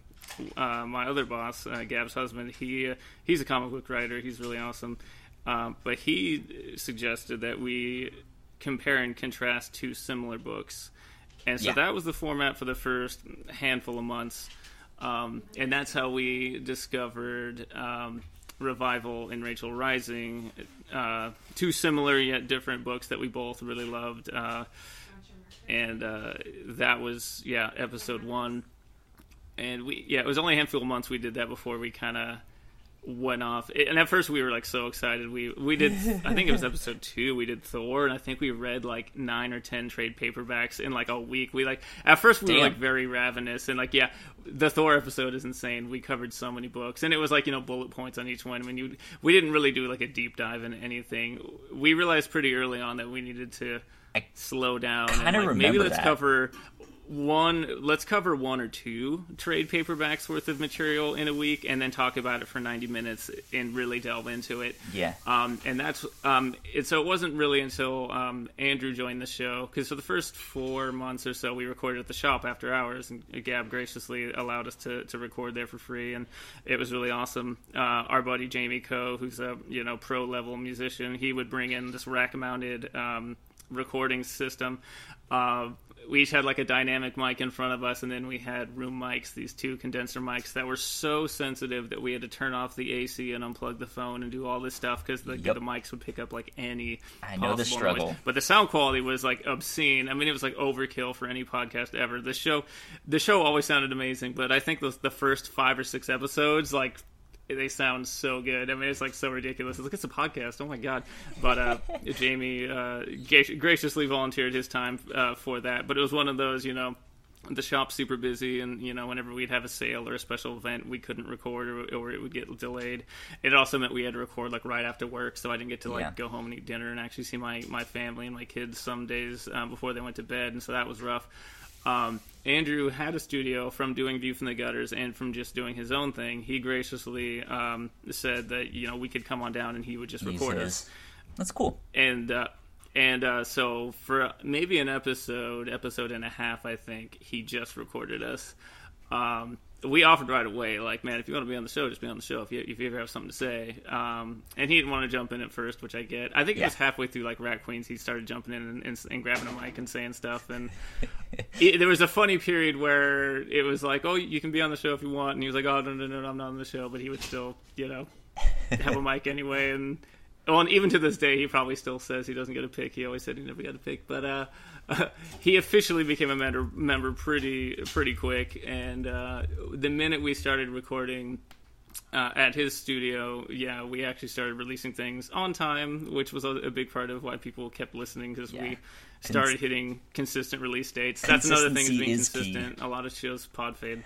S1: uh, my other boss, uh, Gab's husband, he uh, he's a comic book writer. He's really awesome, um, but he suggested that we compare and contrast two similar books, and so
S2: Yeah.
S1: that was the format for the first handful of months, um, and that's how we discovered. Um, Revival and Rachel Rising, uh, two similar yet different books that we both really loved. Uh, and uh, that was yeah episode one and we yeah it was only a handful of months we did that before we kind of went off and at first we were like so excited we we did i think it was episode two we did thor and i think we read like nine or ten trade paperbacks in like a week we like at first we
S2: Damn.
S1: were like very ravenous and like yeah the thor episode is insane we covered so many books and it was like you know bullet points on each one i mean you we didn't really do like a deep dive in anything we realized pretty early on that we needed to
S2: I
S1: slow down.
S2: kinda
S1: and, like, maybe let's
S2: that.
S1: cover one. Let's cover one or two trade paperbacks worth of material in a week, and then talk about it for ninety minutes and really delve into it.
S2: Yeah.
S1: Um, and that's um, it, so it wasn't really until um, Andrew joined the show because for the first four months or so we recorded at the shop after hours, and Gab graciously allowed us to, to record there for free, and it was really awesome. Uh, our buddy Jamie Coe, who's a you know pro level musician, he would bring in this rack mounted um, recording system. Uh, we each had like a dynamic mic in front of us, and then we had room mics, these two condenser mics that were so sensitive that we had to turn off the AC and unplug the phone and do all this stuff because the,
S2: Yep.
S1: the mics would pick up like any.
S2: I know the struggle.
S1: noise. But the sound quality was like obscene. I mean, it was like overkill for any podcast ever. The show, the show always sounded amazing, but I think the, the first five or six episodes, like they sound so good. I mean, it's like so ridiculous. It's like it's a podcast. Oh my god! But uh, Jamie uh, graciously volunteered his time uh, for that. But it was one of those, you know. The shop's super busy, and you know, whenever we'd have a sale or a special event, we couldn't record, or, or it would get delayed. It also meant we had to record like right after work, so I didn't get to like
S2: Yeah.
S1: go home and eat dinner and actually see my my family and my kids some days um, before they went to bed, and so that was rough. Um, Andrew had a studio from doing View from the Gutters and from just doing his own thing. He graciously um, said that you know we could come on down and he would just record us.
S2: That's cool.
S1: And uh, and uh, so for maybe an episode, episode and a half, I think he just recorded us. Um, we offered right away, like, man, if you want to be on the show, just be on the show. If you if you ever have something to say, um, and he didn't want to jump in at first, which I get. I think it was halfway through like Rat Queens, he started jumping in and, and, and grabbing a mic and saying stuff, and it, there was a funny period where it was like, oh, you can be on the show if you want, and he was like, oh, no, no, no, I'm not on the show, but he would still, you know, have a mic anyway, and well, and even to this day, he probably still says he doesn't get a pick. He always said he never got a pick, but uh, he officially became a member member pretty pretty quick. And uh, the minute we started recording uh, at his studio, yeah, we actually started releasing things on time, which was a, a big part of why people kept listening because
S2: Yeah.
S1: we started hitting consistent release dates. That's another thing is being
S2: is key.
S1: consistent. A lot of shows pod fade.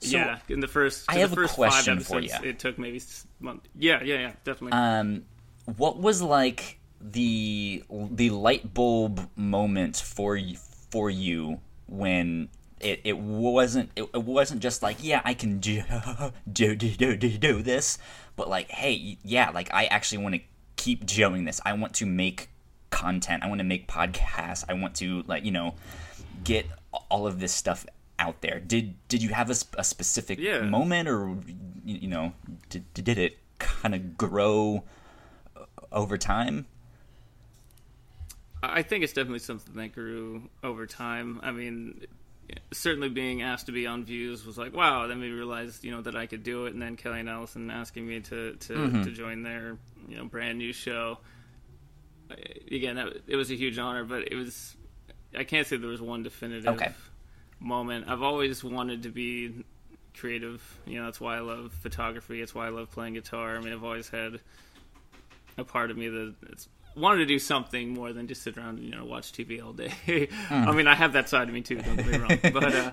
S2: So,
S1: yeah, in the first,
S2: I have
S1: the
S2: a
S1: first five
S2: question for
S1: episodes,
S2: ya.
S1: it took maybe month. Yeah, yeah, yeah, definitely.
S2: Um, what was like the the light bulb moment for y- for you when it, it wasn't it, it wasn't just like yeah I can do do do do do, do this, but like hey yeah like I actually want to keep doing this. I want to make content. I want to make podcasts. I want to like you know get all of this stuff out there. Did did you have a, a specific
S1: Yeah.
S2: moment, or you, you know, did did it kind of grow uh, over time?
S1: I think it's definitely something that grew over time. I mean, certainly being asked to be on Views was like, wow. Then we realized, you know, that I could do it, and then Kelly and Allison asking me to to,
S2: Mm-hmm.
S1: to join their you know brand new show. Again, that, it was a huge honor, but it was. I can't say there was one definitive
S2: Okay.
S1: moment. I've always wanted to be creative. You know, that's why I love photography. It's why I love playing guitar. I mean, I've always had a part of me that it's wanted to do something more than just sit around and you know watch TV all day. I mean, I have that side of me too. Don't get me wrong, but uh,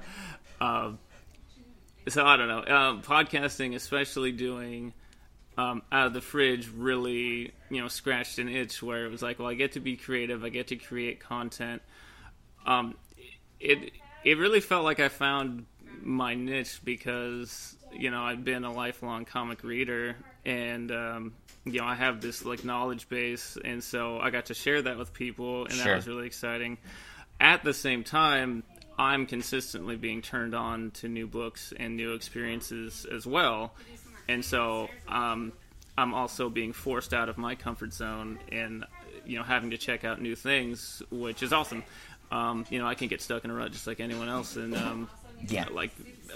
S1: um, so I don't know. Um, podcasting, especially doing um, out of the fridge, really you know scratched an itch where it was like, well, I get to be creative. I get to create content. Um, it it really felt like I found my niche because you know I've been a lifelong comic reader and um, you know I have this like knowledge base and so I got to share that with people and
S2: Sure.
S1: that was really exciting. At the same time, I'm consistently being turned on to new books and new experiences as well, and so um, I'm also being forced out of my comfort zone and you know having to check out new things, which is awesome. Um, you know, I can get stuck in a rut just like anyone else, and um,
S2: Yeah.
S1: like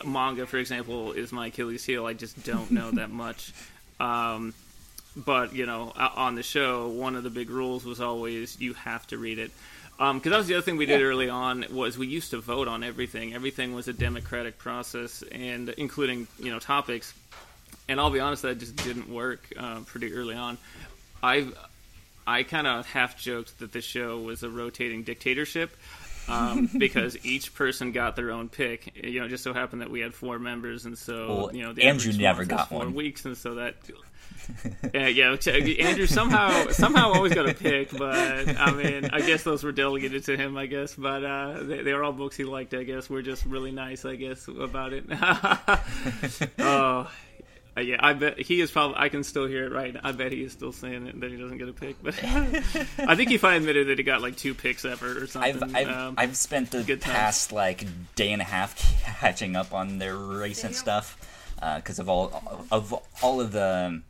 S1: manga, for example, is my Achilles heel. I just don't know that much. Um, but you know, on the show, one of the big rules was always you have to read it. Because that was the other thing we did early on was we used to vote on everything. Everything was a democratic process, and including you know topics. And I'll be honest, that just didn't work uh, pretty early on. I I kind of half joked that the show was a rotating dictatorship um, because each person got their own pick. You know, it just so happened that we had four members, and so
S2: Well,
S1: you know, the
S2: Andrew never got
S1: four
S2: one.
S1: weeks, and so that. Yeah, yeah. Andrew somehow somehow always got a pick, but I mean, I guess those were delegated to him. I guess, but uh, they, they were all books he liked. I guess we're just really nice. I guess about it. oh, uh, yeah. I bet he is probably. I can still hear it right. I bet he is still saying it, that he doesn't get a pick. But I think he finally admitted that he got like two picks ever or something.
S2: I've I've,
S1: Um,
S2: I've spent the
S1: good times.
S2: past like day and a half catching up on their recent stuff because of all of all of the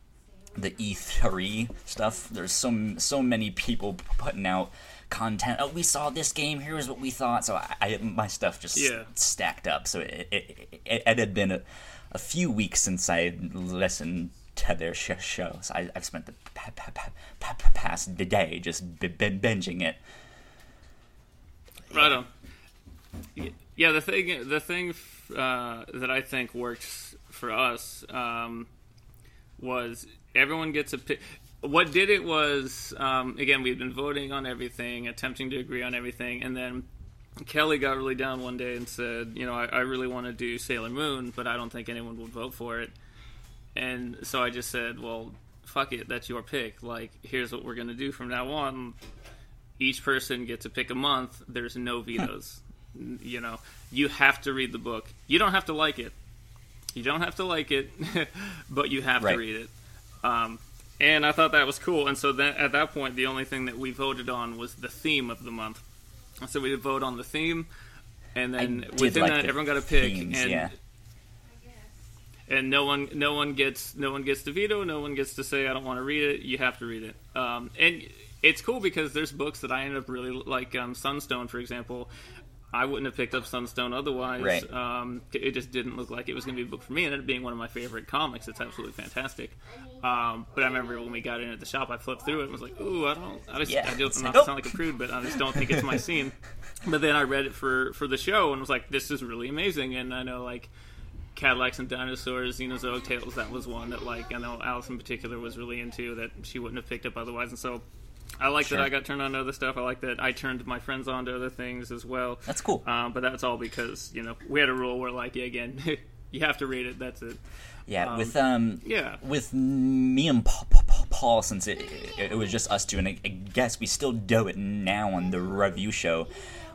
S2: the E3 stuff. There's so so many people putting out content. Oh, we saw this game. Here's what we thought. So I, I my stuff just
S1: Yeah.
S2: stacked up. So it it, it, it had been a, a few weeks since I listened to their sh- show. So I, I've spent the pa- pa- pa- pa- pa- past day just b- b- binging it.
S1: Right on. Yeah, the thing, the thing uh, that I think works for us um, was everyone gets a pick. What did it was um, again we'd been voting on everything, attempting to agree on everything, and then Kelly got really down one day and said, "You know, I, I really want to do Sailor Moon, but I don't think anyone would vote for it." And so I just said, "Well, fuck it, that's your pick. Like, here's what we're gonna do from now on each person gets to pick a month. There's no vetoes. You know, you have to read the book. You don't have to like it. You don't have to like it, but you have
S2: Right.
S1: to read it. Um, and I thought that was cool. And so then at that point, the only thing that we voted on was the theme of the month. So we would vote on the theme, and then within
S2: like
S1: that,
S2: the
S1: everyone got a pick.
S2: themes,
S1: and
S2: yeah.
S1: and no one no one gets no one gets to veto no one gets to say i don't want to read it you have to read it um, and it's cool because there's books that i end up really like um, sunstone for example i wouldn't have picked up sunstone otherwise.
S2: Right.
S1: um, it just didn't look like it was going to be a book for me. And it being one of my favorite comics. It's absolutely fantastic. Um, but i remember when we got in at the shop i flipped through it and was like ooh i don't i just
S2: Yeah,
S1: i don't not
S2: like,
S1: sound like a prude but i just don't think it's my scene. But then i read it for for the show and was like this is really amazing. And i know like Cadillacs and Dinosaurs, Xenozoic Tales, that was one that, like, I know Alice in particular was really into that she wouldn't have picked up otherwise. And so I like
S2: Sure.
S1: that I got turned on to other stuff. I like that I turned my friends on to other things as well.
S2: That's cool.
S1: Um, but that's all because, you know, we had a rule where, like, yeah, again, you have to read it. That's it.
S2: Yeah, with um,
S1: yeah.
S2: with me and Pa- Pa- Pa- Paul, since it, it, it was just us two, and I, I guess we still do it now on the review show.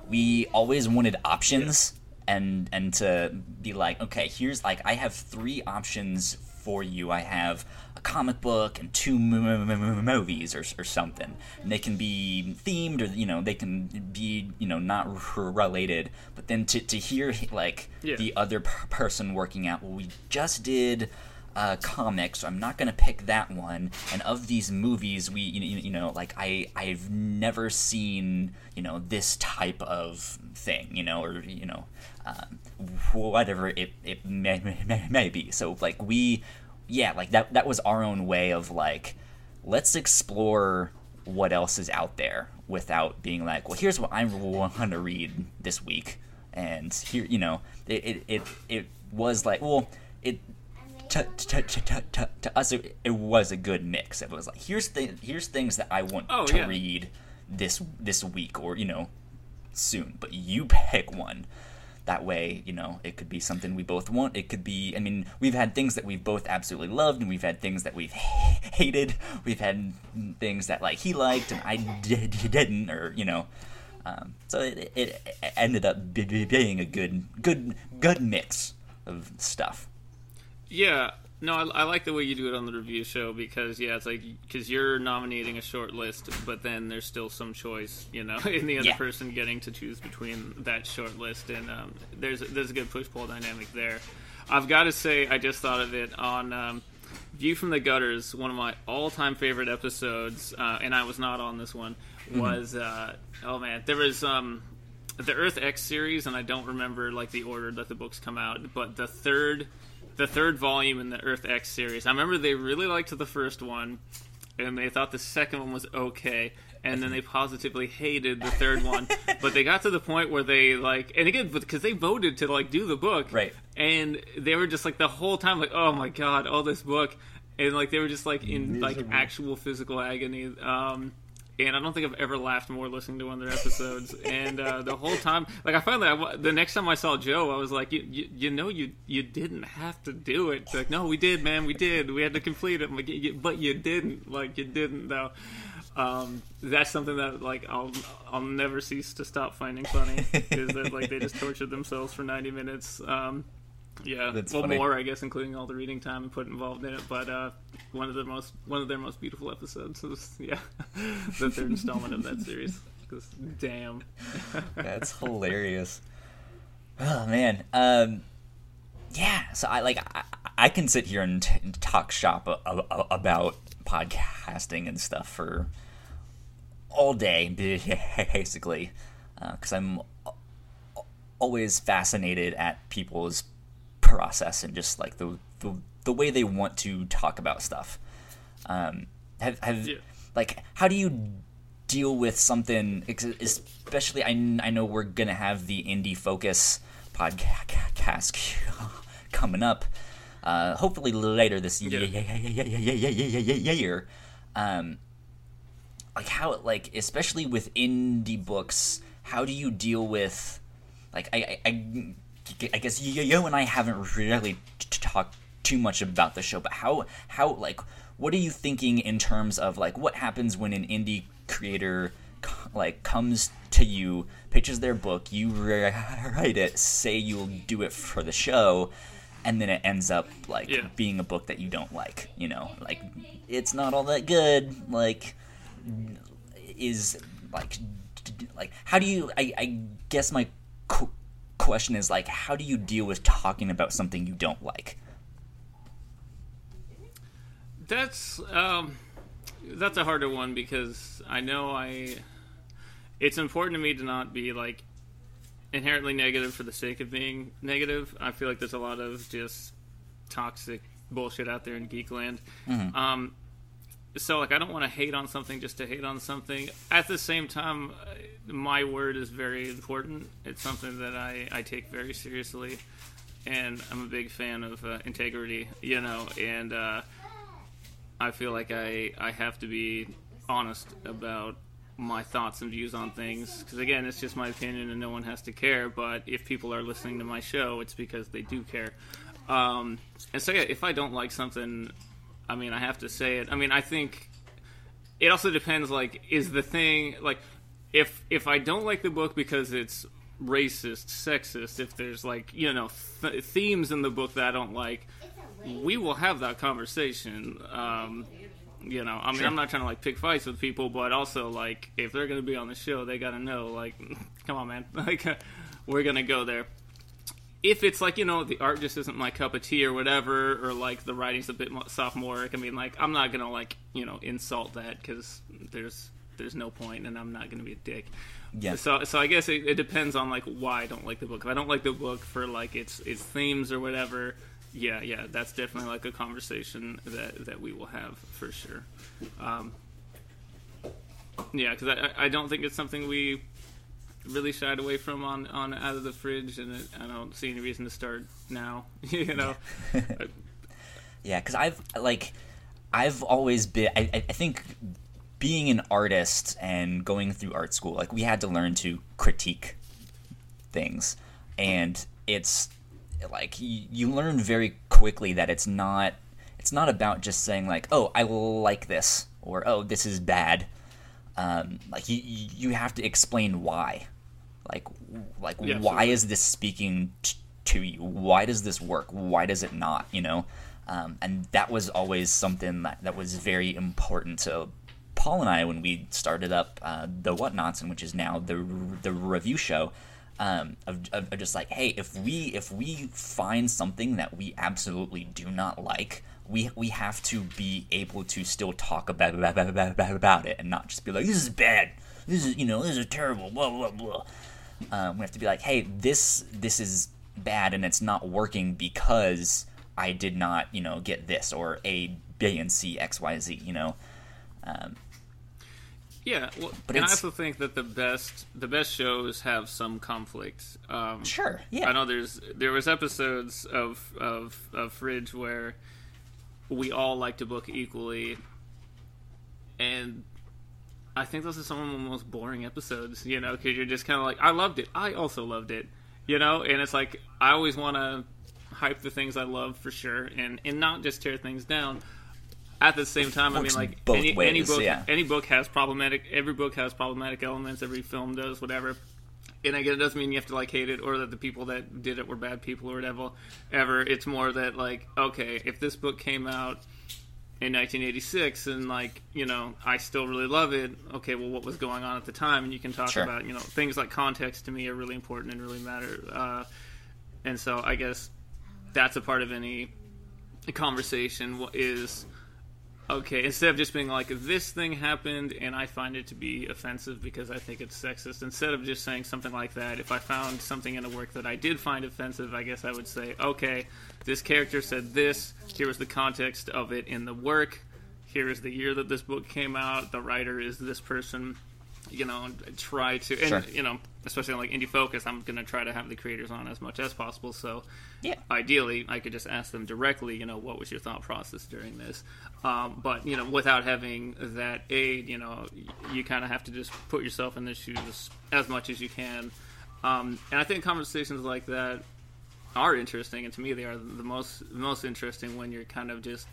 S2: We always wanted options and and to be like, okay, here's like I have three options for you. I have comic book and two movies or, or something. And they can be themed or, you know, they can be, you know, not related. But then to, to hear, like,
S1: Yeah.
S2: the other per- person working out, well, we just did uh, comics, so I'm not gonna pick that one. And of these movies, we you know, you know like I I've never seen you know this type of thing, you know, or you know, um, whatever it it may, may, may be. So like we, yeah, like that that was our own way of like let's explore what else is out there without being like, well, here's what I want to read this week, and here, you know, it it it, it was like, well, it to, to, to, to, to, to us it, it was a good mix. It was like here's th- here's things that I want
S1: Oh,
S2: to
S1: yeah.
S2: read this this week or you know soon, but you pick one. That way, you know, it could be something we both want. It could be, I mean, we've had things that we've both absolutely loved, and we've had things that we've hated. We've had things that like he liked and I did, didn't, or you know. Um, so it, it ended up be- be- being a good, good, good mix of stuff.
S1: Yeah, no, I, I like the way you do it on the review show because yeah, it's like because you're nominating a short list, but then there's still some choice, you know, in the other
S2: Yeah.
S1: person getting to choose between that short list, and um, there's there's a good push pull dynamic there. I've got to say, I just thought of it on um, View from the Gutters, one of my all time favorite episodes, uh, and I was not on this one. Was uh, oh man, there was um, the Earth X series, and I don't remember like the order that the books come out, but the third, the third volume in the Earth X series. I remember they really liked the first one, and they thought the second one was okay, and then they positively hated the third one. but they got to the point where they like, and again, because they voted to like do the book,
S2: Right.
S1: And they were just like the whole time, like, oh my god, all this book, and like they were just like in like actual physical agony. Um, and I don't think I've ever laughed more listening to one of their episodes. and uh, the whole time, like I finally, I, the next time I saw Joe, I was like, you, you, you know, you you didn't have to do it. Like, no, we did, man, we did. We had to complete it. Like, "You- but you didn't. Like, you didn't though. Um, that's something that like I'll I'll never cease to stop finding funny is that like they just tortured themselves for 90 minutes. Um, yeah,
S2: That's
S1: well,
S2: funny.
S1: more I guess, including all the reading time and put involved in it. But uh, one of the most one of their most beautiful episodes was yeah the third installment of that series. 'Cause damn,
S2: That's hilarious. Oh man. Um yeah, so I like I, I can sit here and, t- and talk shop a, a, about podcasting and stuff for all day basically because I'm always fascinated at people's process and just like the the, the way they want to talk about stuff. Um, have have
S1: Yeah.
S2: like how do you deal with something especially I, I know we're gonna have the indie focus podcast coming up uh, hopefully later this year.
S1: Yeah.
S2: Yeah, yeah, yeah, yeah, yeah, yeah, yeah, yeah, year um, like how like especially with indie books how do you deal with like i i, I, I guess you, you and i haven't really t- talked too much about the show but how how like what are you thinking in terms of like what happens when an indie creator c- like comes to you pitches their book you write it say you'll do it for the show and then it ends up like
S1: Yeah.
S2: being a book that you don't like you know like it's not all that good like is like d- d- like how do you i, I guess my question is like how do you deal with talking about something you don't like
S1: that's um, that's a harder one because I know I. It's important to me to not be like inherently negative for the sake of being negative. I feel like there's a lot of just toxic bullshit out there in geekland. Um, so like I don't want to hate on something just to hate on something. At the same time, uh, my word is very important. It's something that I, I take very seriously, and I'm a big fan of uh, integrity. You know, and uh, I feel like I I have to be honest about my thoughts and views on things because again it's just my opinion and no one has to care but if people are listening to my show it's because they do care um, and so yeah if i don't like something i mean i have to say it i mean i think it also depends like is the thing like if if i don't like the book because it's racist, sexist, if there's like you know th- themes in the book that I don't like, we will have that conversation. Um, you know, I mean,
S2: Sure.
S1: I'm not trying to like pick fights with people, but also like if they're gonna be on the show, they gotta know like, come on, man, like we're gonna go there. If it's like you know the art just isn't my cup of tea or whatever, or like the writing's a bit mo- sophomoric, I mean, like I'm not gonna like you know insult that because there's there's no point, and I'm not gonna be a dick.
S2: Yeah.
S1: So so I guess it, it depends on like why I don't like the book. If I don't like the book for like its its themes or whatever, yeah, yeah, that's definitely like a conversation that that we will have for sure. Um, yeah, because I I don't think it's something we really shied away from on on out of the fridge, and it, I don't see any reason to start now. you know,
S2: Yeah, because I've like, I've always been. I, I think being an artist and going through art school, like we had to learn to critique things, and it's like you, you learn very quickly that it's not. It's not about just saying like, "Oh, I like this," or "Oh, this is bad." Um, like you, you have to explain why. Like, like
S1: Yeah,
S2: why
S1: absolutely.
S2: is this speaking t- to you? Why does this work? Why does it not? You know, um, and that was always something that, that was very important to Paul and I when we started up uh, the Whatnauts, and which is now the the review show. Um, of, of, of just like, hey, if we if we find something that we absolutely do not like, we we have to be able to still talk about about, about, about, it and not just be like, this is bad, this is you know this is terrible, blah blah blah. Um, we have to be like, hey, this this is bad and it's not working because I did not you know get this or A B and C X Y Z. You know, um,
S1: yeah. Well,
S2: But
S1: and I also think that the best the best shows have some conflict. Um,
S2: sure, yeah,
S1: I know there's there was episodes of of of Fridge where we all like to book equally, and I think those are some of the most boring episodes. You know, because you're just kind of like, I loved it, I also loved it, you know, and it's like I always want to hype the things I love for sure, and and not just tear things down. At the same time, I mean, like any, any book,
S2: yeah.
S1: any book has problematic. Every book has problematic elements. Every film does, whatever and again, it doesn't mean you have to like hate it or that the people that did it were bad people or whatever. Ever, it's more that like, okay, if this book came out in 1986 and like you know I still really love it, okay, well, what was going on at the time? And you can talk
S2: Sure.
S1: about you know things like context to me are really important and really matter. Uh, and so I guess that's a part of any conversation is okay instead of just being like this thing happened and i find it to be offensive because i think it's sexist instead of just saying something like that if i found something in a work that i did find offensive i guess i would say okay this character said this here was the context of it in the work here is the year that this book came out the writer is this person you know try to and
S2: Sure.
S1: you know especially on like indie focus i'm going to try to have the creators on as much as possible so
S2: yeah,
S1: ideally i could just ask them directly you know what was your thought process during this? Um, but you know without having that aid you know you kind of have to just put yourself in their shoes as much as you can. Um, and i think conversations like that are interesting and to me they are the most most interesting when you're kind of just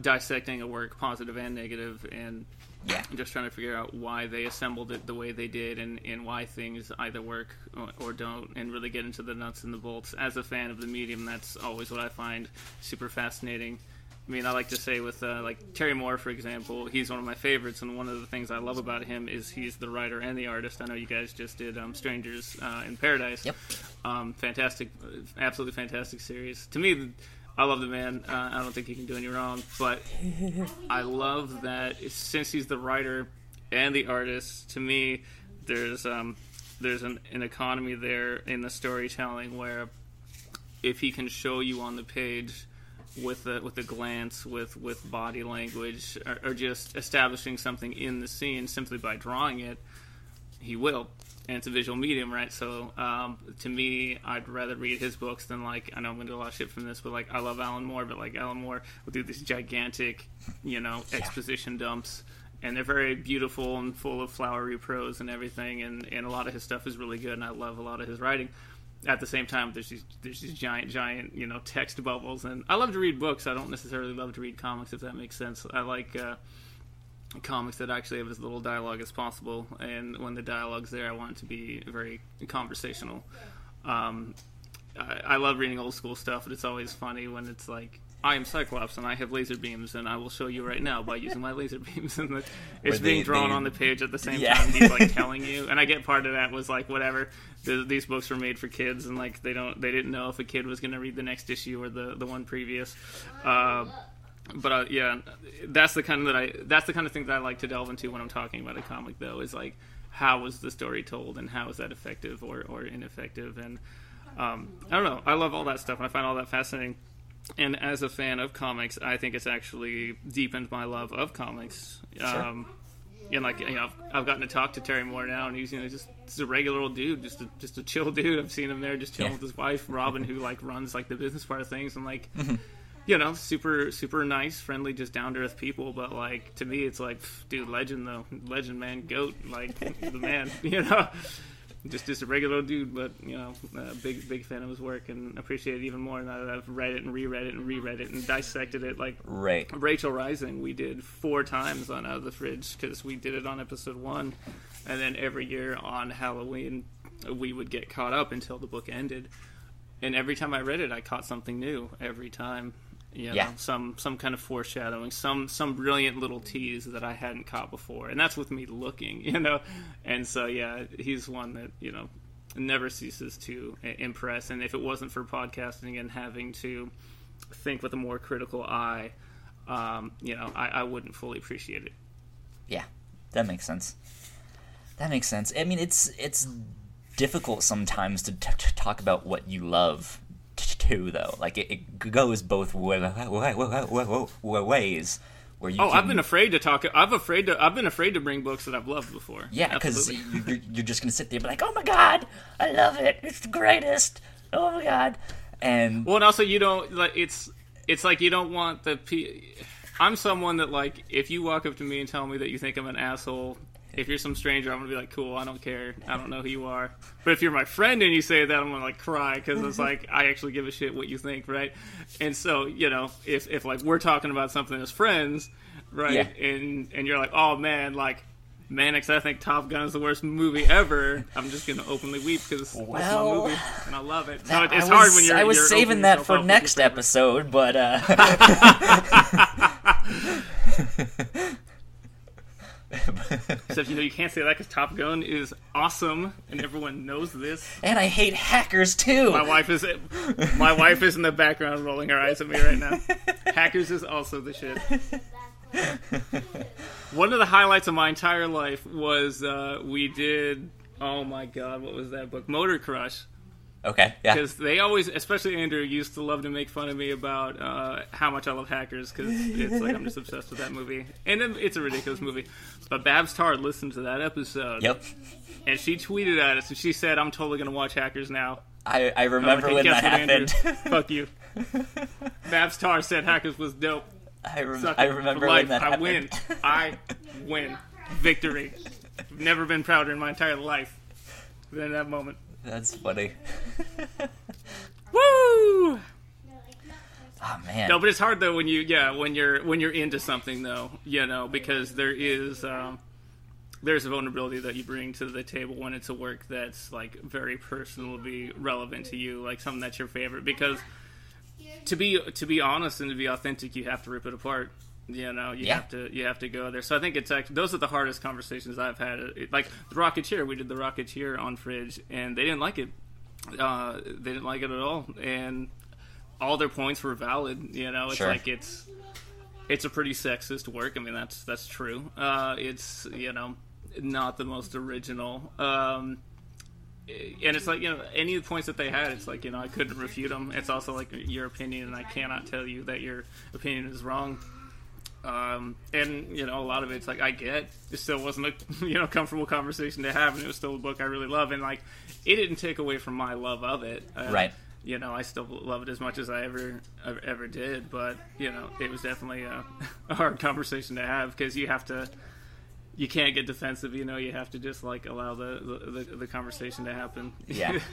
S1: dissecting a work positive and negative and
S2: yeah,
S1: just trying to figure out why they assembled it the way they did and, and why things either work or, or don't and really get into the nuts and the bolts. As a fan of the medium that's always what i find super fascinating. I mean i like to say with uh, like terry moore for example he's one of my favorites and one of the things i love about him is he's the writer and the artist. I know you guys just did um, strangers uh, in paradise.
S2: Yep.
S1: um, fantastic absolutely fantastic series. To me I love the man. Uh, I don't think he can do any wrong, but I love that since he's the writer and the artist. To me, there's um, there's an, an economy there in the storytelling where if he can show you on the page with a, with a glance, with with body language, or, or just establishing something in the scene simply by drawing it, he will. And it's a visual medium, right? So um, to me, I'd rather read his books than like I know I'm gonna do a lot of shit from this, but like I love Alan Moore, but like Alan Moore will do these gigantic, you know, exposition dumps, and they're very beautiful and full of flowery prose and everything, and and a lot of his stuff is really good, and I love a lot of his writing. At the same time, there's these there's these giant giant you know text bubbles, and I love to read books. I don't necessarily love to read comics, if that makes sense. I like. Uh, comics that actually have as little dialogue as possible, and when the dialogue's there, I want it to be very conversational. Um, I, I love reading old school stuff, but it's always funny when it's like. I am Cyclops and I have laser beams and I will show you right now by using my laser beams and the, it's
S2: they-
S1: being drawn
S2: they-
S1: on the page at the same
S2: Yeah.
S1: time he's like telling you and I get part of that was like whatever th these books were made for kids and like they don't they didn't know if a kid was going to read the next issue or the the one previous uh, but uh, yeah, that's the kind of that I that's the kind of thing that I like to delve into when I'm talking about a comic though is like how was the story told and how is that effective or, or ineffective? And um, I don't know. I love all that stuff and I find all that fascinating. And as a fan of comics I think it's actually deepened my love of comics. Um, and like you know I've, I've gotten to talk to Terry Moore now and he's you know just, just a regular old dude just a, just a chill dude. I've seen him there just chilling
S2: Yeah.
S1: with his wife Robin who like runs like the business part of things. And like
S2: Mm-hmm.
S1: You know, super super nice, friendly, just down to earth people. But like to me, it's like, dude, legend though, legend man, goat, like the man, you know. Just just a regular dude, but you know, a big big fan of his work and appreciate it even more now that I've read it and reread it and reread it and dissected it. Like
S2: Right.
S1: Rachel Rising, we did four times on Out of the Fridge because we did it on episode one, and then every year on Halloween we would get caught up until the book ended. And every time I read it, I caught something new. Every time, you know,
S2: Yeah.
S1: some some kind of foreshadowing, some some brilliant little tease that I hadn't caught before, and that's with me looking, you know. And so, yeah, he's one that you know never ceases to impress. And if it wasn't for podcasting and having to think with a more critical eye, um, you know, I, I wouldn't fully appreciate it.
S2: Yeah, that makes sense. That makes sense. I mean, it's it's difficult sometimes to, t- to talk about what you love too, though. Like it, it goes both wa- wa- wa- wa- wa- wa- ways. Where you
S1: Oh,
S2: can,
S1: I've been afraid to talk. I've afraid to. I've been afraid to bring books that I've loved before.
S2: yeah, because you're, you're just gonna sit there and be like, "Oh my god, I love it! It's the greatest! Oh my god!" And
S1: Well, and also you don't like it's it's like you don't want the. P- I'm someone that like if you walk up to me and tell me that you think I'm an asshole. If you're some stranger, I'm gonna be like, "Cool, I don't care. I don't know who you are." But if you're my friend and you say that, I'm gonna like cry because it's like I actually give a shit what you think, right? And so, you know, if if like we're talking about something as friends, right?
S2: Yeah.
S1: And and you're like, "Oh man, like." Mannix, I think Top Gun is the worst movie ever. I'm just gonna openly weep because it's
S2: Well,
S1: my movie and I love it. So it's
S2: I
S1: hard
S2: was,
S1: when you're.
S2: I was
S1: you're
S2: saving that for next episode, but uh,
S1: Except you know you can't say that because Top Gun is awesome and everyone knows this.
S2: and I hate hackers too.
S1: My wife is my wife is in the background rolling her eyes at me right now. Hackers is also the shit. One of the highlights of my entire life was uh, we did. Oh my god, what was that book? Motor Crush.
S2: Okay, yeah.
S1: Because they always, especially Andrew, used to love to make fun of me about uh, how much I love hackers. Because it's like I'm just obsessed with that movie, and it's a ridiculous movie. But Babs Tarr listened to that episode,
S2: Yep.
S1: and she tweeted at us, and she said, "I'm totally gonna watch Hackers now."
S2: I, I remember
S1: like,
S2: when
S1: "Guess
S2: that happened.
S1: Fuck you. Babs Tarr said Hackers was dope.
S2: I, rem- I remember
S1: life,
S2: when that
S1: I
S2: happened.
S1: win. I win. Victory. I've Never been prouder in my entire life than that moment.
S2: That's funny.
S1: Woo!
S2: Oh man.
S1: No, but it's hard though when you yeah when you're when you're into something though you know because there is um, there's a vulnerability that you bring to the table when it's a work that's like very personally relevant to you like something that's your favorite because to be to be honest and to be authentic you have to rip it apart you know you
S2: Yeah.
S1: have to you have to go there so I think it's actually those are the hardest conversations I've had it, like the Rocketeer we did the Rocketeer on Fridge and they didn't like it uh, they didn't like it at all and all their points were valid. You know, it's
S2: Sure.
S1: like it's it's a pretty sexist work. I mean, that's that's true. Uh, it's you know not the most original. Um, and it's like you know any of the points that they had, it's like you know I couldn't refute them. It's also like your opinion, and I cannot tell you that your opinion is wrong. Um, and you know a lot of it's like I get it still wasn't a you know comfortable conversation to have, and it was still a book I really love, and like it didn't take away from my love of it. Uh,
S2: Right.
S1: You know, I still love it as much as I ever ever, did, but you know, it was definitely a, a hard conversation to have because you have to you can't get defensive. You know, you have to just like allow the the, the, the conversation to happen.
S2: Yeah.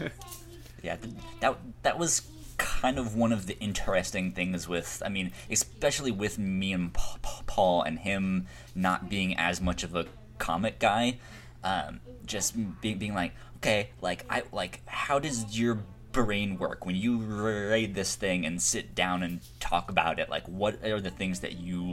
S2: Yeah, that that was kind of one of the interesting things with, I mean, especially with me and Paul and him not being as much of a comic guy, um, just being being like, okay, like I like how does your brain work when you read this thing and sit down and talk about it? Like what are the things that you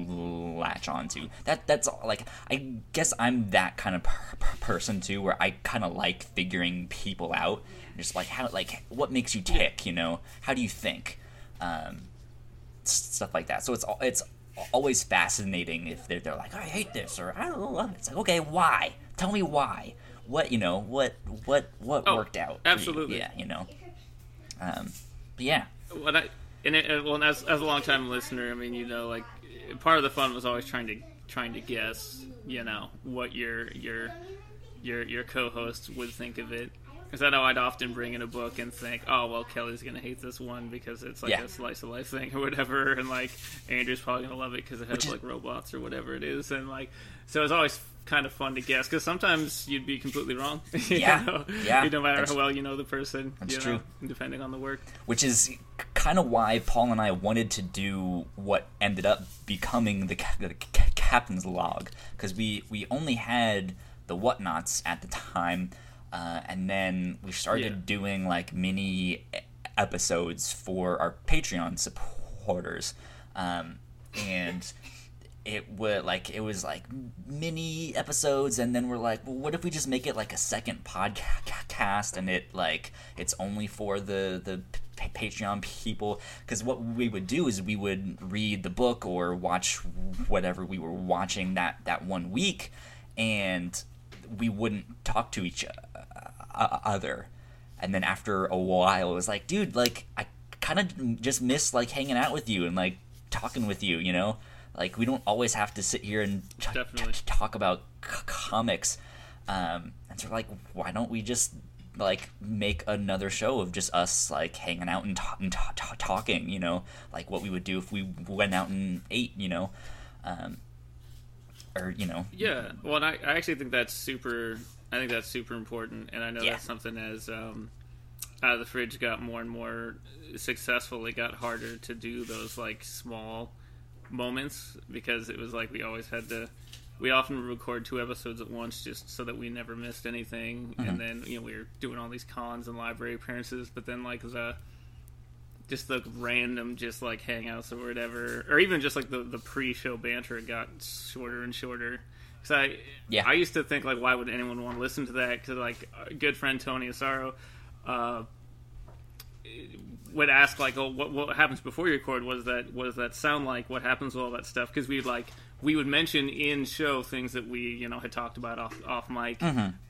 S2: latch onto? That that's like i guess i'm that kind of per- person too where i kind of like figuring people out just like how like what makes you tick you know? How do you think? Um stuff like that. So it's it's always fascinating if they're, they're like i hate this or i don't love it it's like okay why? Tell me why. What you know what what what
S1: Oh,
S2: worked out for you?
S1: absolutely.
S2: yeah you know? Um, yeah,
S1: When I and it, and, well, as as a long time listener, I mean, you know, like part of the fun was always trying to trying to guess, you know, what your your your your co-host would think of it. Because I know I'd often bring in a book and think, oh well, Kelly's gonna hate this one because it's like
S2: Yeah.
S1: a slice of life thing or whatever, and like Andrew's probably gonna love it because it has
S2: is-
S1: like robots or whatever it is, and like so it's always kind of fun to guess because sometimes you'd be completely wrong.
S2: Yeah.
S1: know?
S2: Yeah.
S1: no matter
S2: That's-
S1: how well you know the person.
S2: That's
S1: you know,
S2: true.
S1: Depending on the work.
S2: which is kind of why Paul and I wanted to do what ended up becoming the, ca- the ca- captain's log because we we only had the whatnauts at the time, uh, and then we started
S1: Yeah.
S2: doing like mini episodes for our Patreon supporters, um, and it would like it was like mini episodes. And then we're like well what if we just make it like a second podcast and it like it's only for the the pa- patreon people? Because what we would do is we would read the book or watch whatever we were watching that that one week. And we wouldn't talk to each uh, other. And then after a while it was like dude like i kind of just miss like hanging out with you and like talking with you you know? Like we don't always have to sit here and t- t- talk about c- comics. Um and so like why don't we just like make another show of just us like hanging out and, ta- and ta- ta- talking you know? Like what we would do if we went out and ate you know? Um or you know?
S1: Yeah, well, and I, I actually think that's super. I think that's super important, and I know
S2: Yeah.
S1: that's something as um, out of the fridge got more and more successful. It got harder to do those like small moments because it was like we always had to. We often record two episodes at once just so that we never missed anything, and then you know we were doing all these cons and library appearances, but then like the just the random just like hangouts or whatever or even just like the, the pre-show banter got shorter and shorter because i
S2: Yeah.
S1: i used to think like why would anyone want to listen to that because like a good friend tony asaro uh would ask like oh what, what happens before you record what does that what does that sound like what happens with all that stuff because we'd like we would mention in show things that we you know had talked about off off mic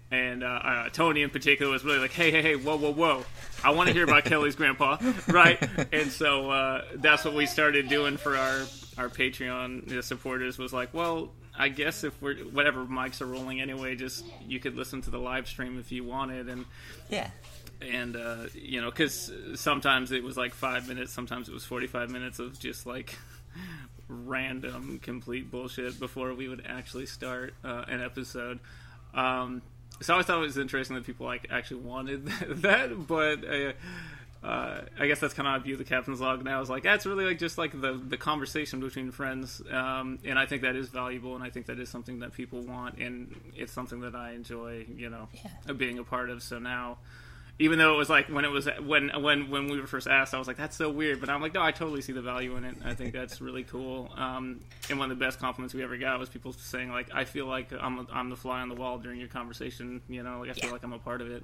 S1: and uh, uh, Tony in particular was really like, "Hey, hey, hey, whoa, whoa, whoa! I want to hear about Kelly's grandpa, right?" And so uh, that's what we started doing for our our Patreon supporters. Was like, well, I guess if we're whatever mics are rolling anyway, just you could listen to the live stream if you wanted, and
S2: yeah
S1: and uh, you know, because sometimes it was like five minutes, sometimes it was forty five minutes of just like random, complete bullshit before we would actually start uh, an episode. Um, so I always thought it was interesting that people like actually wanted that, but. Uh, uh, I guess that's kind of how I view the captain's log now. Is like that's really like just like the the conversation between friends, um, and I think that is valuable, and I think that is something that people want, and it's something that I enjoy, you know,
S2: Yeah.
S1: being a part of. So now, even though it was like when it was when when when we were first asked, I was like, "That's so weird," but I'm like, "No, I totally see the value in it. I think that's really cool." Um, and one of the best compliments we ever got was people saying, "Like, I feel like I'm I'm the fly on the wall during your conversation. You know, like I feel
S2: Yeah.
S1: like I'm a part of it."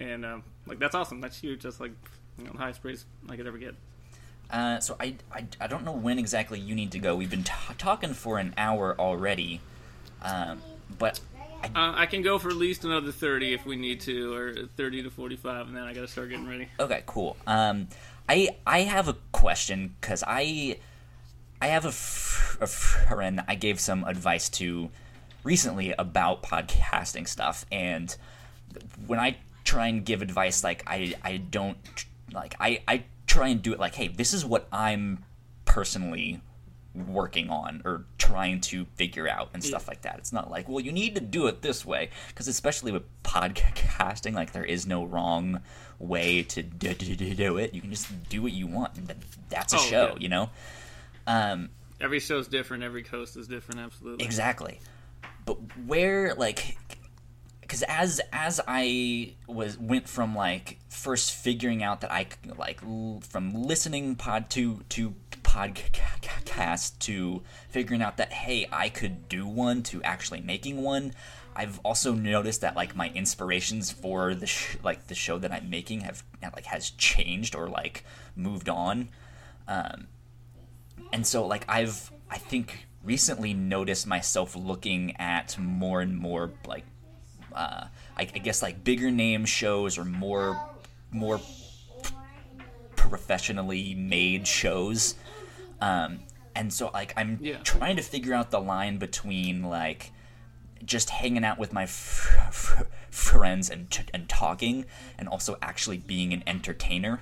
S1: And um, like that's awesome. That's huge. That's like you know, the highest praise I could ever get.
S2: Uh, so I, I, I don't know when exactly you need to go. We've been t- talking for an hour already, um, but I,
S1: Uh, I can go for at least another thirty if we need to, or thirty to forty-five, and then I got to start getting ready.
S2: okay, cool. Um, I I have a question because I I have a, f- a friend I gave some advice to recently about podcasting stuff, and when I try and give advice, like I I don't like I I try and do it like, hey, this is what I'm personally working on or trying to figure out and stuff like that. It's not like, well, you need to do it this way because especially with podcasting, like there is no wrong way to do, do, do, do it. You can just do what you want. and That's a
S1: Oh,
S2: show,
S1: yeah.
S2: you know. Um,
S1: Every show's different. Every coast is different. Absolutely.
S2: Exactly. But where like because as as I was went from like first figuring out that I like from listening pod to to podcast to figuring out that hey I could do one to actually making one. I've also noticed that like my inspirations for the sh- like the show that I'm making have like has changed or like moved on. Um, and so like I've I think recently noticed myself looking at more and more like uh, I, I guess like bigger name shows or more more professionally made shows. Um, and so like i'm
S1: Yeah.
S2: trying to figure out the line between like just hanging out with my f- f- friends and, t- and talking and also actually being an entertainer.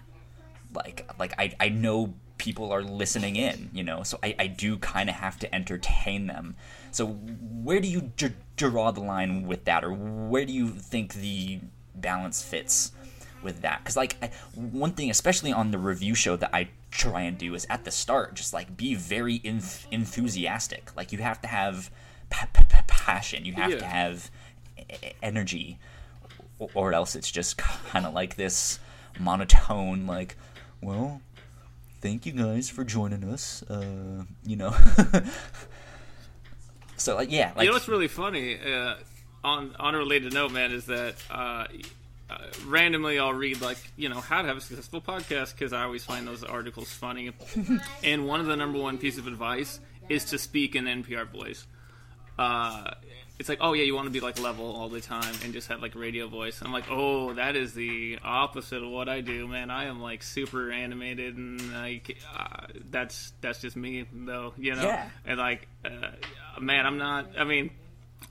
S2: Like like I, I know people are listening in you know so i, I do kind of have to entertain them so where do you d- draw the line with that or where do you think the balance fits with that? Because like I, one thing especially on the review show that i try and do is at the start just like be very enth- enthusiastic. Like you have to have pa- pa- pa- passion. You have to have e- energy or else it's just kind of like this monotone like well thank you guys for joining us uh you know so like yeah like
S1: you know what's really funny? Uh, on on a related note, man, is that uh, uh, randomly I'll read like you know how to have a successful podcast because I always find those articles funny. and one of the number one piece of advice is to speak in NPR voice. Uh, it's like, oh yeah, you want to be like level all the time and just have like radio voice. I'm like, oh, that is the opposite of what I do, man. I am like super animated and like uh, that's that's just me though, you know.
S2: Yeah.
S1: And like, uh, man, I'm not. I mean,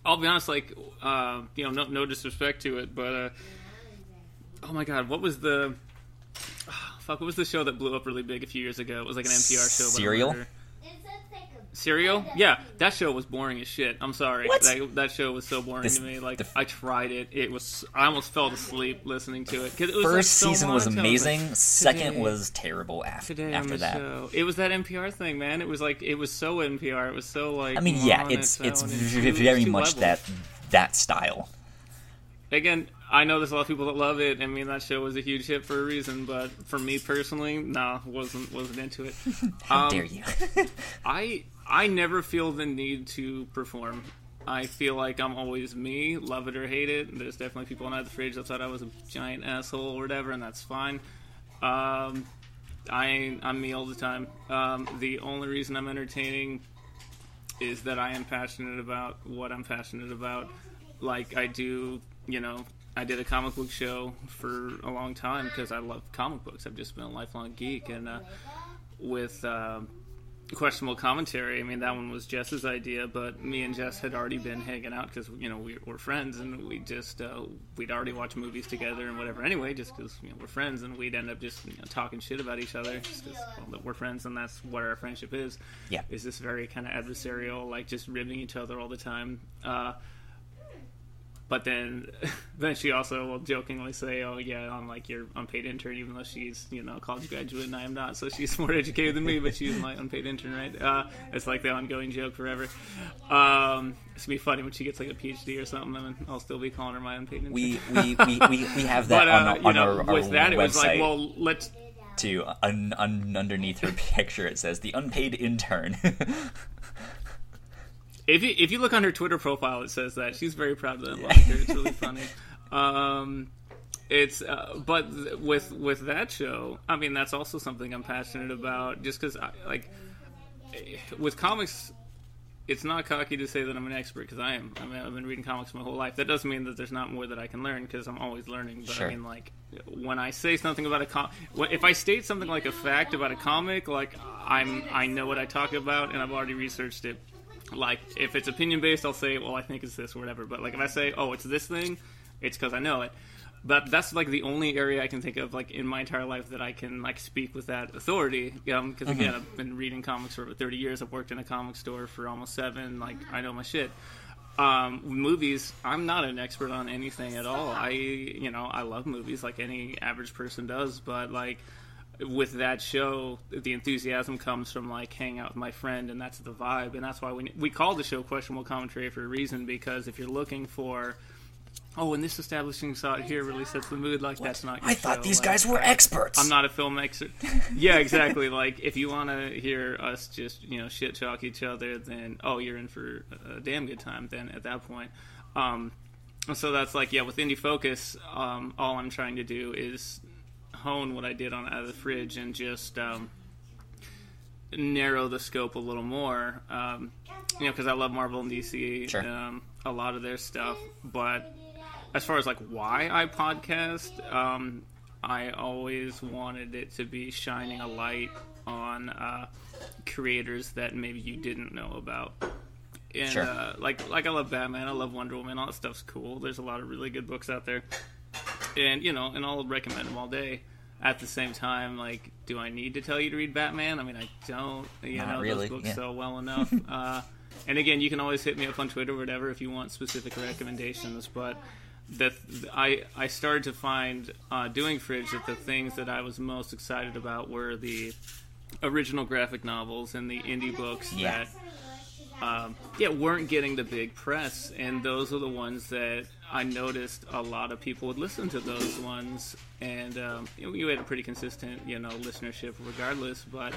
S1: I'll be honest. Like, uh, you know, no, no disrespect to it, but uh, oh my god, what was the fuck? What was the show that blew up really big a few years ago? It was like an NPR show.
S2: Serial?
S1: Murder. Serial? Yeah, that show was boring as shit. I'm sorry.
S2: What?
S1: That, that show was so boring
S2: This-
S1: to me. Like
S2: the-
S1: I tried it. It was I almost fell asleep listening to it. 'Cause it was, like,
S2: first
S1: so
S2: season was
S1: monotone. It's like,
S2: amazing second was terrible after
S1: today on
S2: after that
S1: show. It was that NPR thing, man. It was like it was so NPR. It was so like.
S2: i mean yeah it's it's
S1: monotone
S2: v-
S1: it
S2: very much
S1: level.
S2: that that style
S1: Again, I know there's a lot of people that love it. I mean, that show was a huge hit for a reason. But for me personally, nah, wasn't wasn't into it.
S2: how
S1: Um,
S2: dare you
S1: I I never feel the need to perform. I feel like I'm always me, love it or hate it. There's definitely people on the fridge that thought I was a giant asshole or whatever, and that's fine. Um, I I'm me all the time. Um, the only reason I'm entertaining is that I am passionate about what I'm passionate about. Like I do, you know, I did a comic book show for a long time because I love comic books. I've just been a lifelong geek, and uh, with um questionable commentary. I mean, that one was Jess's idea, but me and Jess had already been hanging out because you know we were friends and we just uh, we'd already watched movies together and whatever. Anyway, just because you know we're friends and we'd end up just you know, talking shit about each other just 'cause, well, we're friends and that's what our friendship is.
S2: Yeah.
S1: is this very kind of adversarial, like just ribbing each other all the time. Uh, but then, then she also will jokingly say, "Oh yeah, I'm like your unpaid intern," even though she's you know a college graduate and I am not. So she's more educated than me, but she's my unpaid intern, right? Uh, it's like the ongoing joke forever. Um, it's gonna be funny when she gets like a PhD or something, and I'll still be calling her my unpaid intern.
S2: we we, we, we, we have that
S1: but uh,
S2: on, our-
S1: you
S2: on
S1: know,
S2: our, our
S1: with that, it was like, well, let's
S2: To un, un, underneath her picture it says the unpaid intern
S1: If you if you look on her Twitter profile, it says that she's very proud of that moniker. It's really funny. Um, it's uh, but th- with with that show, I mean that's also something I'm passionate about. Just because like with comics, it's not cocky to say that I'm an expert because I am. I mean I've been reading comics my whole life. That doesn't mean that there's not more that I can learn because I'm always learning. But
S2: Sure.
S1: I mean like when I say something about a com, when- if I state something like a fact about a comic, like I'm I know what I talk about and I've already researched it like if it's opinion based i'll say well i think it's this or whatever. But like if i say oh it's this thing it's because i know it. But that's like the only area i can think of like in my entire life that i can like speak with that authority um because again i've been reading comics for over 30 years. I've worked in a comic store for almost seven. Like i know my shit. Um, movies, I'm not an expert on anything at all. I, you know, I love movies like any average person does, but like, with that show, the enthusiasm comes from like hanging out with my friend, and that's the vibe, and that's why we we call the show questionable commentary for a reason. Because if you're looking for Oh, and this establishing shot here really sets the mood. Like that's not.
S2: I thought
S1: show.
S2: these
S1: Like,
S2: guys were
S1: I-
S2: experts.
S1: I'm not a film expert. yeah, exactly. Like if you want to hear us just you know shit talk each other, then oh, you're in for a damn good time. Then at that point, um, so that's like yeah, with Indie Focus, um, all I'm trying to do is hone what I did on Out of the Fridge and just um, narrow the scope a little more. Um, you know, because I love Marvel and DC,
S2: Sure.
S1: um, a lot of their stuff, but as far as like why I podcast, um, I always wanted it to be shining a light on uh, creators that maybe you didn't know about. And
S2: Sure.
S1: uh, like like I love Batman, I love Wonder Woman, all that stuff's cool. There's a lot of really good books out there, and you know, and I'll recommend them all day. At the same time, like, do I need to tell you to read Batman? I mean, I don't. You
S2: Not
S1: know
S2: really,
S1: those books
S2: yeah.
S1: so well enough. uh, and again, you can always hit me up on Twitter or whatever if you want specific recommendations. But the I I started to find uh, doing Fridge that the things that I was most excited about were the original graphic novels and the indie books
S2: Yeah.
S1: that um, yeah weren't getting the big press, and those are the ones that I noticed a lot of people would listen to those ones, and um, you had a pretty consistent you know listenership regardless, but.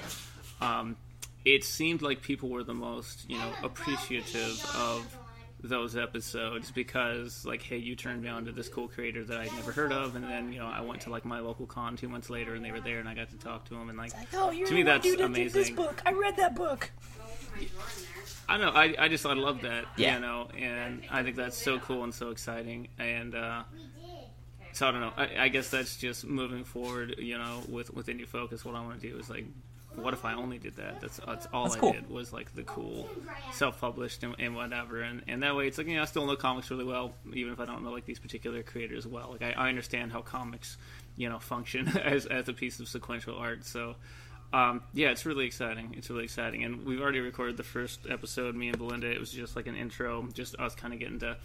S1: Um, it seemed like people were the most, you know, appreciative of those episodes because, like, hey, you turned me on to this cool creator that I'd never heard of, and then, you know, I went to like my local con two months later, and they were there, and I got to talk to them, and like,
S2: oh, you're
S1: to me, that's
S2: that this
S1: amazing.
S2: book. I read that book.
S1: I don't know. I, I just I love that.
S2: Yeah.
S1: You know, and I think that's so cool and so exciting. And uh, so I don't know. I, I guess that's just moving forward. You know, with with indie focus, what I want to do is like, what if I only did that? That's that's all
S2: That's
S1: I
S2: cool.
S1: did was like the cool, self published and, and whatever. And and that way, it's like you know I still know comics really well, even if I don't know like these particular creators well. Like I, I understand how comics, you know, function as as a piece of sequential art. So. Um, yeah, it's really exciting. It's really exciting, and we've already recorded the first episode. Me and Belinda. It was just like an intro, just us kind of getting to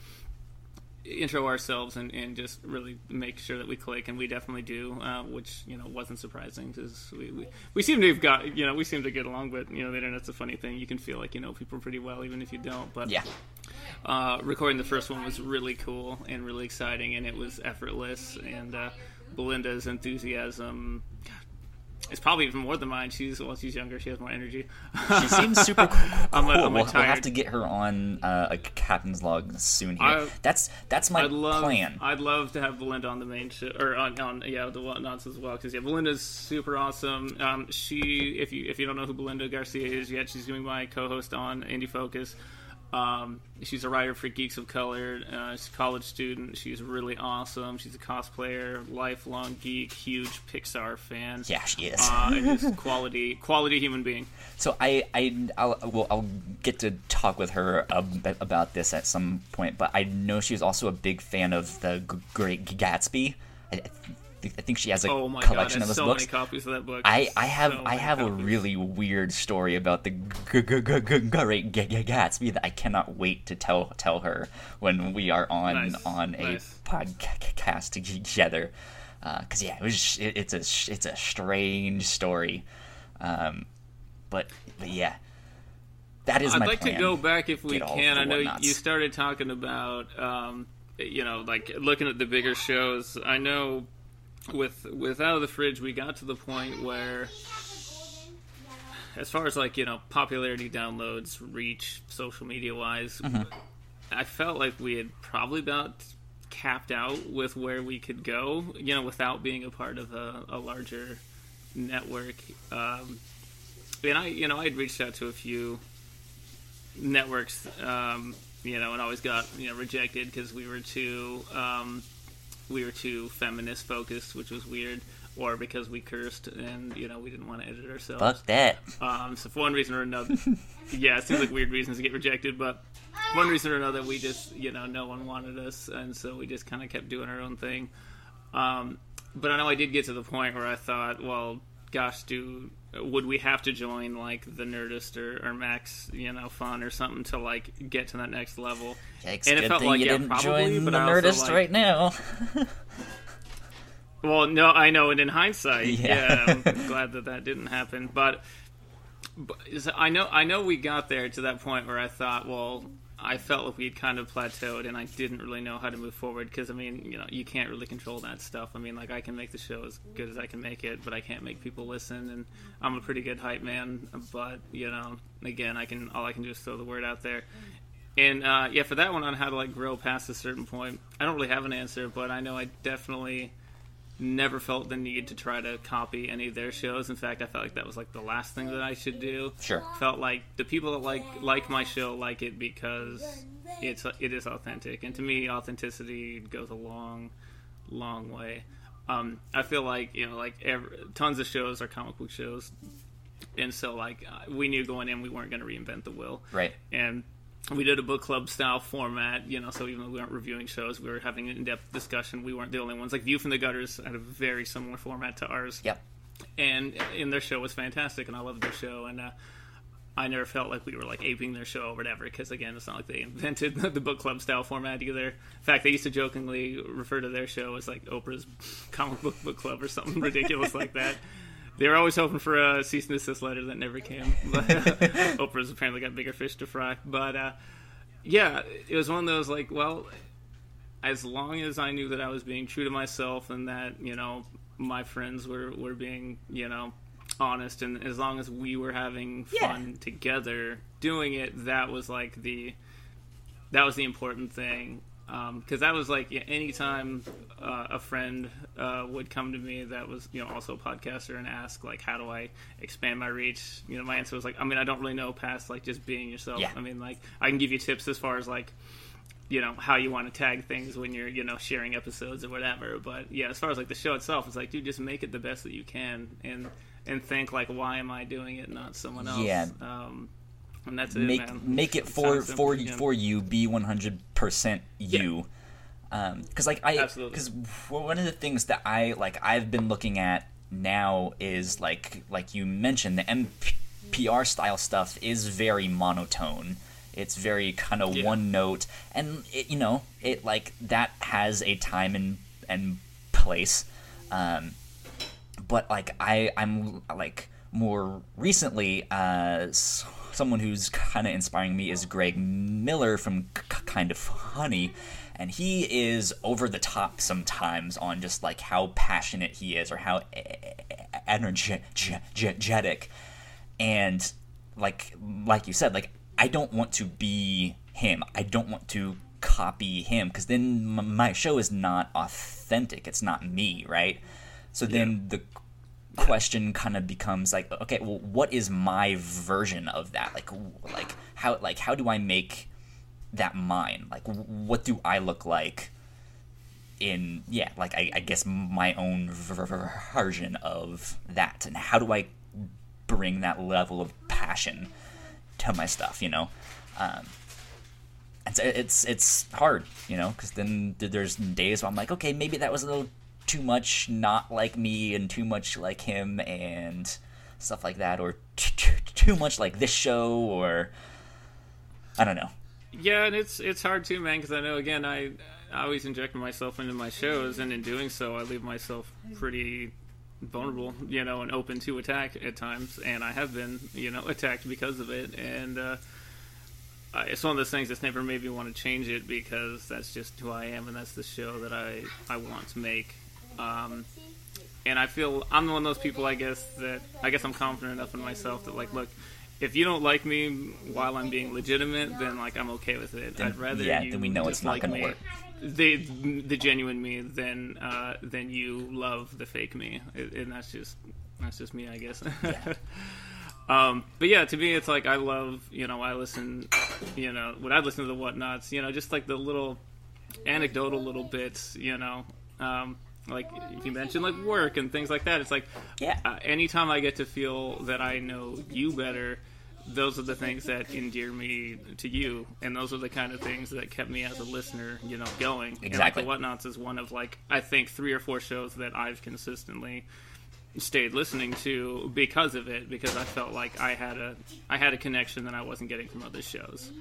S1: intro ourselves and, and just really make sure that we click, and we definitely do, uh, which you know wasn't surprising because we, we we seem to have got you know we seem to get along, but you know the internet's a funny thing. You can feel like you know people pretty well even if you don't. But
S2: Yeah.
S1: uh, recording the first one was really cool and really exciting, and it was effortless. And uh, Belinda's enthusiasm. It's probably even more than mine. She's well, she's younger. She has more energy.
S2: She seems super cool.
S1: I'm a- I'm
S2: we'll, we'll have to get her on uh, a captain's log soon. Here,
S1: I-
S2: that's that's my
S1: I'd love,
S2: plan.
S1: I'd love to have Belinda on the main show or on, on yeah the whatnauts as well because yeah Belinda's super awesome. Um, she if you if you don't know who Belinda Garcia is yet, she's doing my co-host on Indie Focus. Um, she's a writer for Geeks of Color. Uh, she's a college student. She's really awesome. She's a cosplayer, lifelong geek, huge Pixar fan.
S2: yeah, she is.
S1: Uh, and just quality, quality human being.
S2: So I I I'll, well, I'll get to talk with her about this at some point. But I know she's also a big fan of the Great Gatsby. I, I think- I think she has a
S1: Oh
S2: collection
S1: god,
S2: of those
S1: so
S2: books.
S1: copies of that book.
S2: I, I have
S1: So
S2: I have a really weird story about the G- G- G- G- Great Gatsby that I cannot wait to tell tell her when we are on
S1: Nice,
S2: on a
S1: nice.
S2: podcast together. Because yeah, it was it, it's a it's a strange story, um, but but yeah, that is
S1: I'd like
S2: plan.
S1: to go back if we can. I know
S2: whatnauts.
S1: you started talking about, um, you know, like looking at the bigger shows. I know with with out of the fridge, we got to the point where, as far as like you know, popularity, downloads, reach, social media wise,
S2: Mm-hmm.
S1: I felt like we had probably about capped out with where we could go. You know, without being a part of a, a larger network. Um, and I, you know, I had reached out to a few networks, um, you know, and always got you know rejected because we were too um, we were too feminist focused, which was weird, or because we cursed and you know we didn't want to edit ourselves.
S2: Fuck that.
S1: Um, so for one reason or another, yeah, it seems like weird reasons to get rejected, but one reason or another, we just you know no one wanted us, and so we just kind of kept doing our own thing. Um, but I know I did get to the point where I thought, well, gosh, do would we have to join like the Nerdist or, or Max, you know, Fun or something to like get to that next level?
S2: Yikes,
S1: And it felt like,
S2: you
S1: yeah,
S2: didn't
S1: probably,
S2: join
S1: but
S2: the
S1: also,
S2: Nerdist
S1: like-
S2: right now.
S1: Well, no, I know and in hindsight.
S2: Yeah.
S1: Yeah, I'm glad that that didn't happen. But, but I know, I know, we got there to that point where I thought, well, I felt like we'd kind of plateaued, and I didn't really know how to move forward because I mean, you know, you can't really control that stuff. I mean, like I can make the show as good as I can make it, but I can't make people listen. And I'm a pretty good hype man, but you know, again, I can all I can do is throw the word out there. And uh, yeah, for that one on how to like grow past a certain point, I don't really have an answer, but I know I definitely never felt the need to try to copy any of their shows. In fact, I felt like that was like the last thing that I should do.
S2: Sure.
S1: Felt like the people that like like my show like it because it's it is authentic, and to me, authenticity goes a long, long way. Um, I feel like you know, like every, tons of shows are comic book shows, and so like uh, we knew going in we weren't going to reinvent the wheel
S2: Right.
S1: and we did a book club style format, you know. So even though we weren't reviewing shows, we were having an in-depth discussion. We weren't the only ones. Like View from the Gutters had a very similar format to ours,
S2: Yep.
S1: and and their show was fantastic, and I loved their show. And uh, I never felt like we were like aping their show or whatever, because again, it's not like they invented the book club style format either. In fact, they used to jokingly refer to their show as like Oprah's comic book book club or something ridiculous like that. They were always hoping for a cease and desist letter that never came. But Oprah's apparently got bigger fish to fry. But uh, yeah, it was one of those like, well, as long as I knew that I was being true to myself and that you know my friends were were being you know honest and as long as we were having
S2: Yeah.
S1: fun together doing it, that was like the that was the important thing because that was like yeah, anytime uh, a friend uh, would come to me that was you know also a podcaster and ask like how do I expand my reach you know my answer was like I mean I don't really know past like just being yourself
S2: Yeah.
S1: I mean like I can give you tips as far as like you know how you want to tag things when you're you know sharing episodes or whatever but yeah as far as like the show itself it's like dude just make it the best that you can and and think like why am I doing it not someone else
S2: Yeah.
S1: um, and that's it
S2: make
S1: man.
S2: make it for for
S1: yeah.
S2: for you. Be one hundred percent you. Because like I
S1: Absolutely.
S2: because one of the things that I like I've been looking at now is like like you mentioned the mpr style stuff is very monotone. It's very kind of
S1: Yeah.
S2: one note, and it, you know it like that has a time and and place. Um, but like I I'm like more recently uh someone who's kind of inspiring me is Greg Miller from K- Kind of Funny and he is over the top sometimes on just like how passionate he is or how energetic and like like you said like I don't want to be him. I don't want to copy him because then my show is not authentic. It's not me right? So then the question kind of becomes like okay well what is my version of that? Like like how like how do i make that mine? Like what do i look like in yeah like i, I guess my own ver- ver- version of that? And how do i bring that level of passion to my stuff you know? Um it's it's it's hard you know because then there's days where i'm like okay maybe that was a little too much not like me and too much like him and stuff like that or t- t- too much like this show or i don't know
S1: Yeah, and it's it's hard too, man. Because I know again, I I always inject myself into my shows, and in doing so, I leave myself pretty vulnerable, you know, and open to attack at times. And I have been, you know, attacked because of it. And uh, it's one of those things that's never made me want to change it because that's just who I am, and that's the show that I I want to make. Um, and I feel I'm one of those people, I guess that I guess I'm confident enough in myself that like, look, if you don't like me while I'm being legitimate, then like I'm okay with it.
S2: Then-
S1: I'd rather
S2: yeah,
S1: you
S2: then we know it's not gonna work.
S1: The the genuine me than uh, than you love the fake me, and and that's just that's just me, I guess. Um, but yeah, to me, it's like I love, you know, I listen, you know, when I listen to the whatnauts, you know, just like the little anecdotal little bits, you know, um, like you mentioned like work and things like that, it's like,
S2: Yeah.
S1: uh, anytime I get to feel that I know you better, those are the things that endear me to you, and those are the kind of things that kept me as a listener, you know, going.
S2: Exactly.
S1: And like the whatnauts is one of like I think three or four shows that I've consistently stayed listening to because of it because I felt like I had a I had a connection that I wasn't getting from other shows.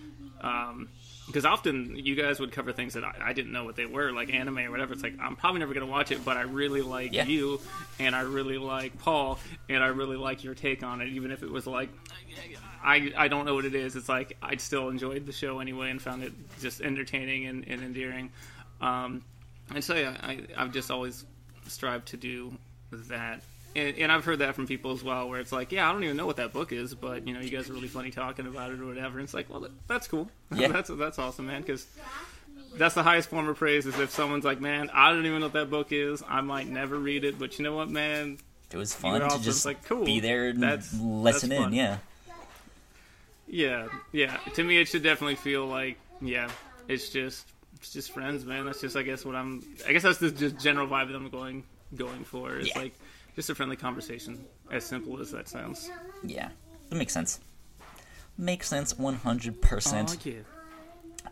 S1: Um, because often you guys would cover things that I, I, didn't know what they were, like anime or whatever. It's like I'm probably never gonna watch it, but I really like
S2: Yeah.
S1: you, and I really like Paul, and I really like your take on it, even if it was like I I don't know what it is. It's like I still enjoyed the show anyway and found it just entertaining and, and endearing. Um, and so yeah, I I've just always strived to do that. And, and I've heard that from people as well, where it's like, yeah, I don't even know what that book is, but you know, you guys are really funny talking about it or whatever. And it's like, well, that, that's cool.
S2: Yeah.
S1: that's that's awesome, man. Because that's the highest form of praise is if someone's like, man, I don't even know what that book is. I might never read it, but you know what, man,
S2: It was fun to
S1: awesome.
S2: just
S1: like, cool.
S2: be there and
S1: That's-
S2: listen
S1: that's
S2: in. Yeah,
S1: Yeah, yeah. To me, it should definitely feel like, yeah, it's just, it's just friends, man. That's just, I guess, what I'm. I guess that's the just general vibe that I'm going, going for. It's
S2: Yeah.
S1: like just a friendly conversation, as simple as that sounds.
S2: yeah, that makes sense. Makes sense, one hundred percent.
S1: yeah.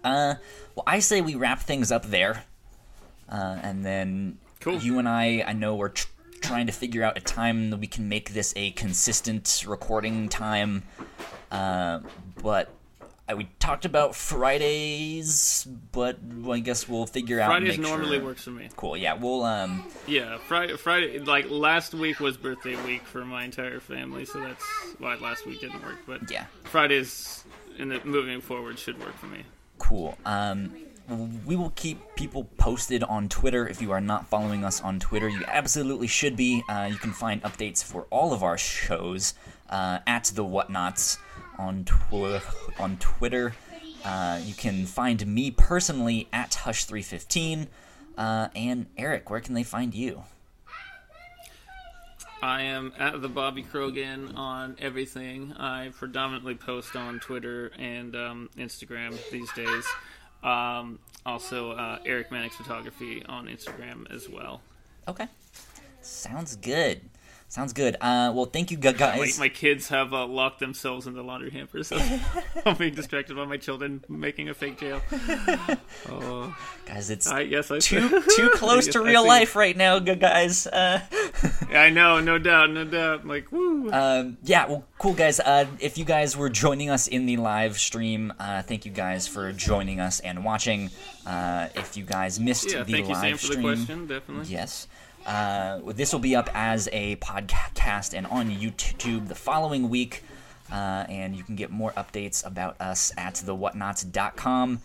S2: Uh, well, I say we wrap things up there, uh, and then
S1: Cool.
S2: you and I, I know we're tr- trying to figure out a time that we can make this a consistent recording time. Uh, but I, we talked about Fridays, but I guess we'll figure out.
S1: Fridays normally
S2: sure.
S1: works for me.
S2: Cool. Yeah, we'll um.
S1: Yeah, Friday, Friday. Like last week was birthday week for my entire family, so that's why last week didn't work. But
S2: Yeah.
S1: Fridays in the moving forward should work for me.
S2: Cool. Um, we will keep people posted on Twitter. If you are not following us on Twitter, you absolutely should be. Uh, you can find updates for all of our shows uh, at the Whatnauts on tw- on Twitter. Uh, you can find me personally at Hush315. Uh, and Eric, where can they find you?
S1: I am at the Bobby Krogan on everything. I predominantly post on Twitter and um, Instagram these days. Um, also, uh, Eric Mannix Photography on Instagram as well.
S2: Okay. Sounds good. Sounds good. Uh, well, thank you, guys.
S1: my kids have uh, locked themselves in the laundry hamper, so I'm being distracted by my children making a fake jail. Oh,
S2: guys, it's
S1: I yes, I
S2: too too close
S1: Yes,
S2: to real life right now, gu- guys. Uh,
S1: I know, no doubt, no doubt. I'm like, woo.
S2: Um, yeah, well, cool, guys. Uh, if you guys were joining us in the live stream, uh, thank you guys for joining us and watching. Uh, if you guys missed
S1: yeah,
S2: the
S1: thank you,
S2: live
S1: Sam, for the
S2: stream,
S1: question. Definitely.
S2: yes, uh, this will be up as a podcast and on YouTube the following week. Uh, and you can get more updates about us at thewhatnauts.com.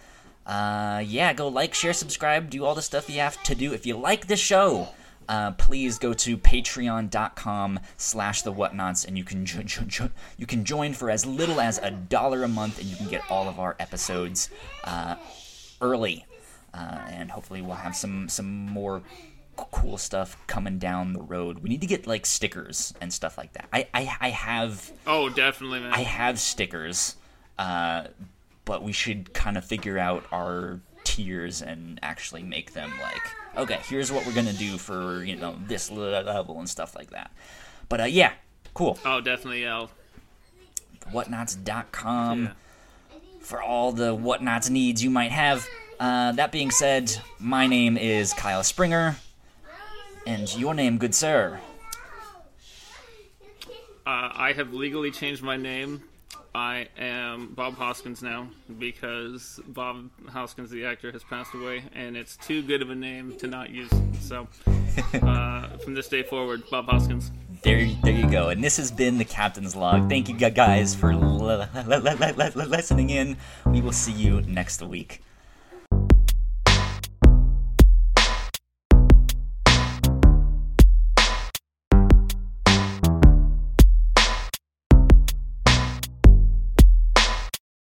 S2: Uh, yeah, go like, share, subscribe, do all the stuff you have to do. If you like the show, uh, please go to patreon.com slash the whatnauts and you can jo- jo- jo- you can join for as little as a dollar a month and you can get all of our episodes uh, early uh, and hopefully we'll have some some more cool stuff coming down the road we need to get like stickers and stuff like that i i, I have
S1: Oh, definitely, man.
S2: I have stickers, uh, but we should kind of figure out our tiers and actually make them like, okay, here's what we're gonna do for you know this level and stuff like that. But uh, yeah, cool.
S1: oh, definitely, yeah.
S2: Whatnauts.com
S1: yeah.
S2: for all the whatnauts needs you might have. Uh, that being said, my name is Kyle Springer, and your name, good sir.
S1: Uh, I have legally changed my name. I am Bob Hoskins now because Bob Hoskins, the actor, has passed away, and it's too good of a name to not use. So, uh, from this day forward, Bob Hoskins.
S2: There, there you go. And this has been the Captain's Log. Thank you guys for l- l- l- l- l- listening in. We will see you next week.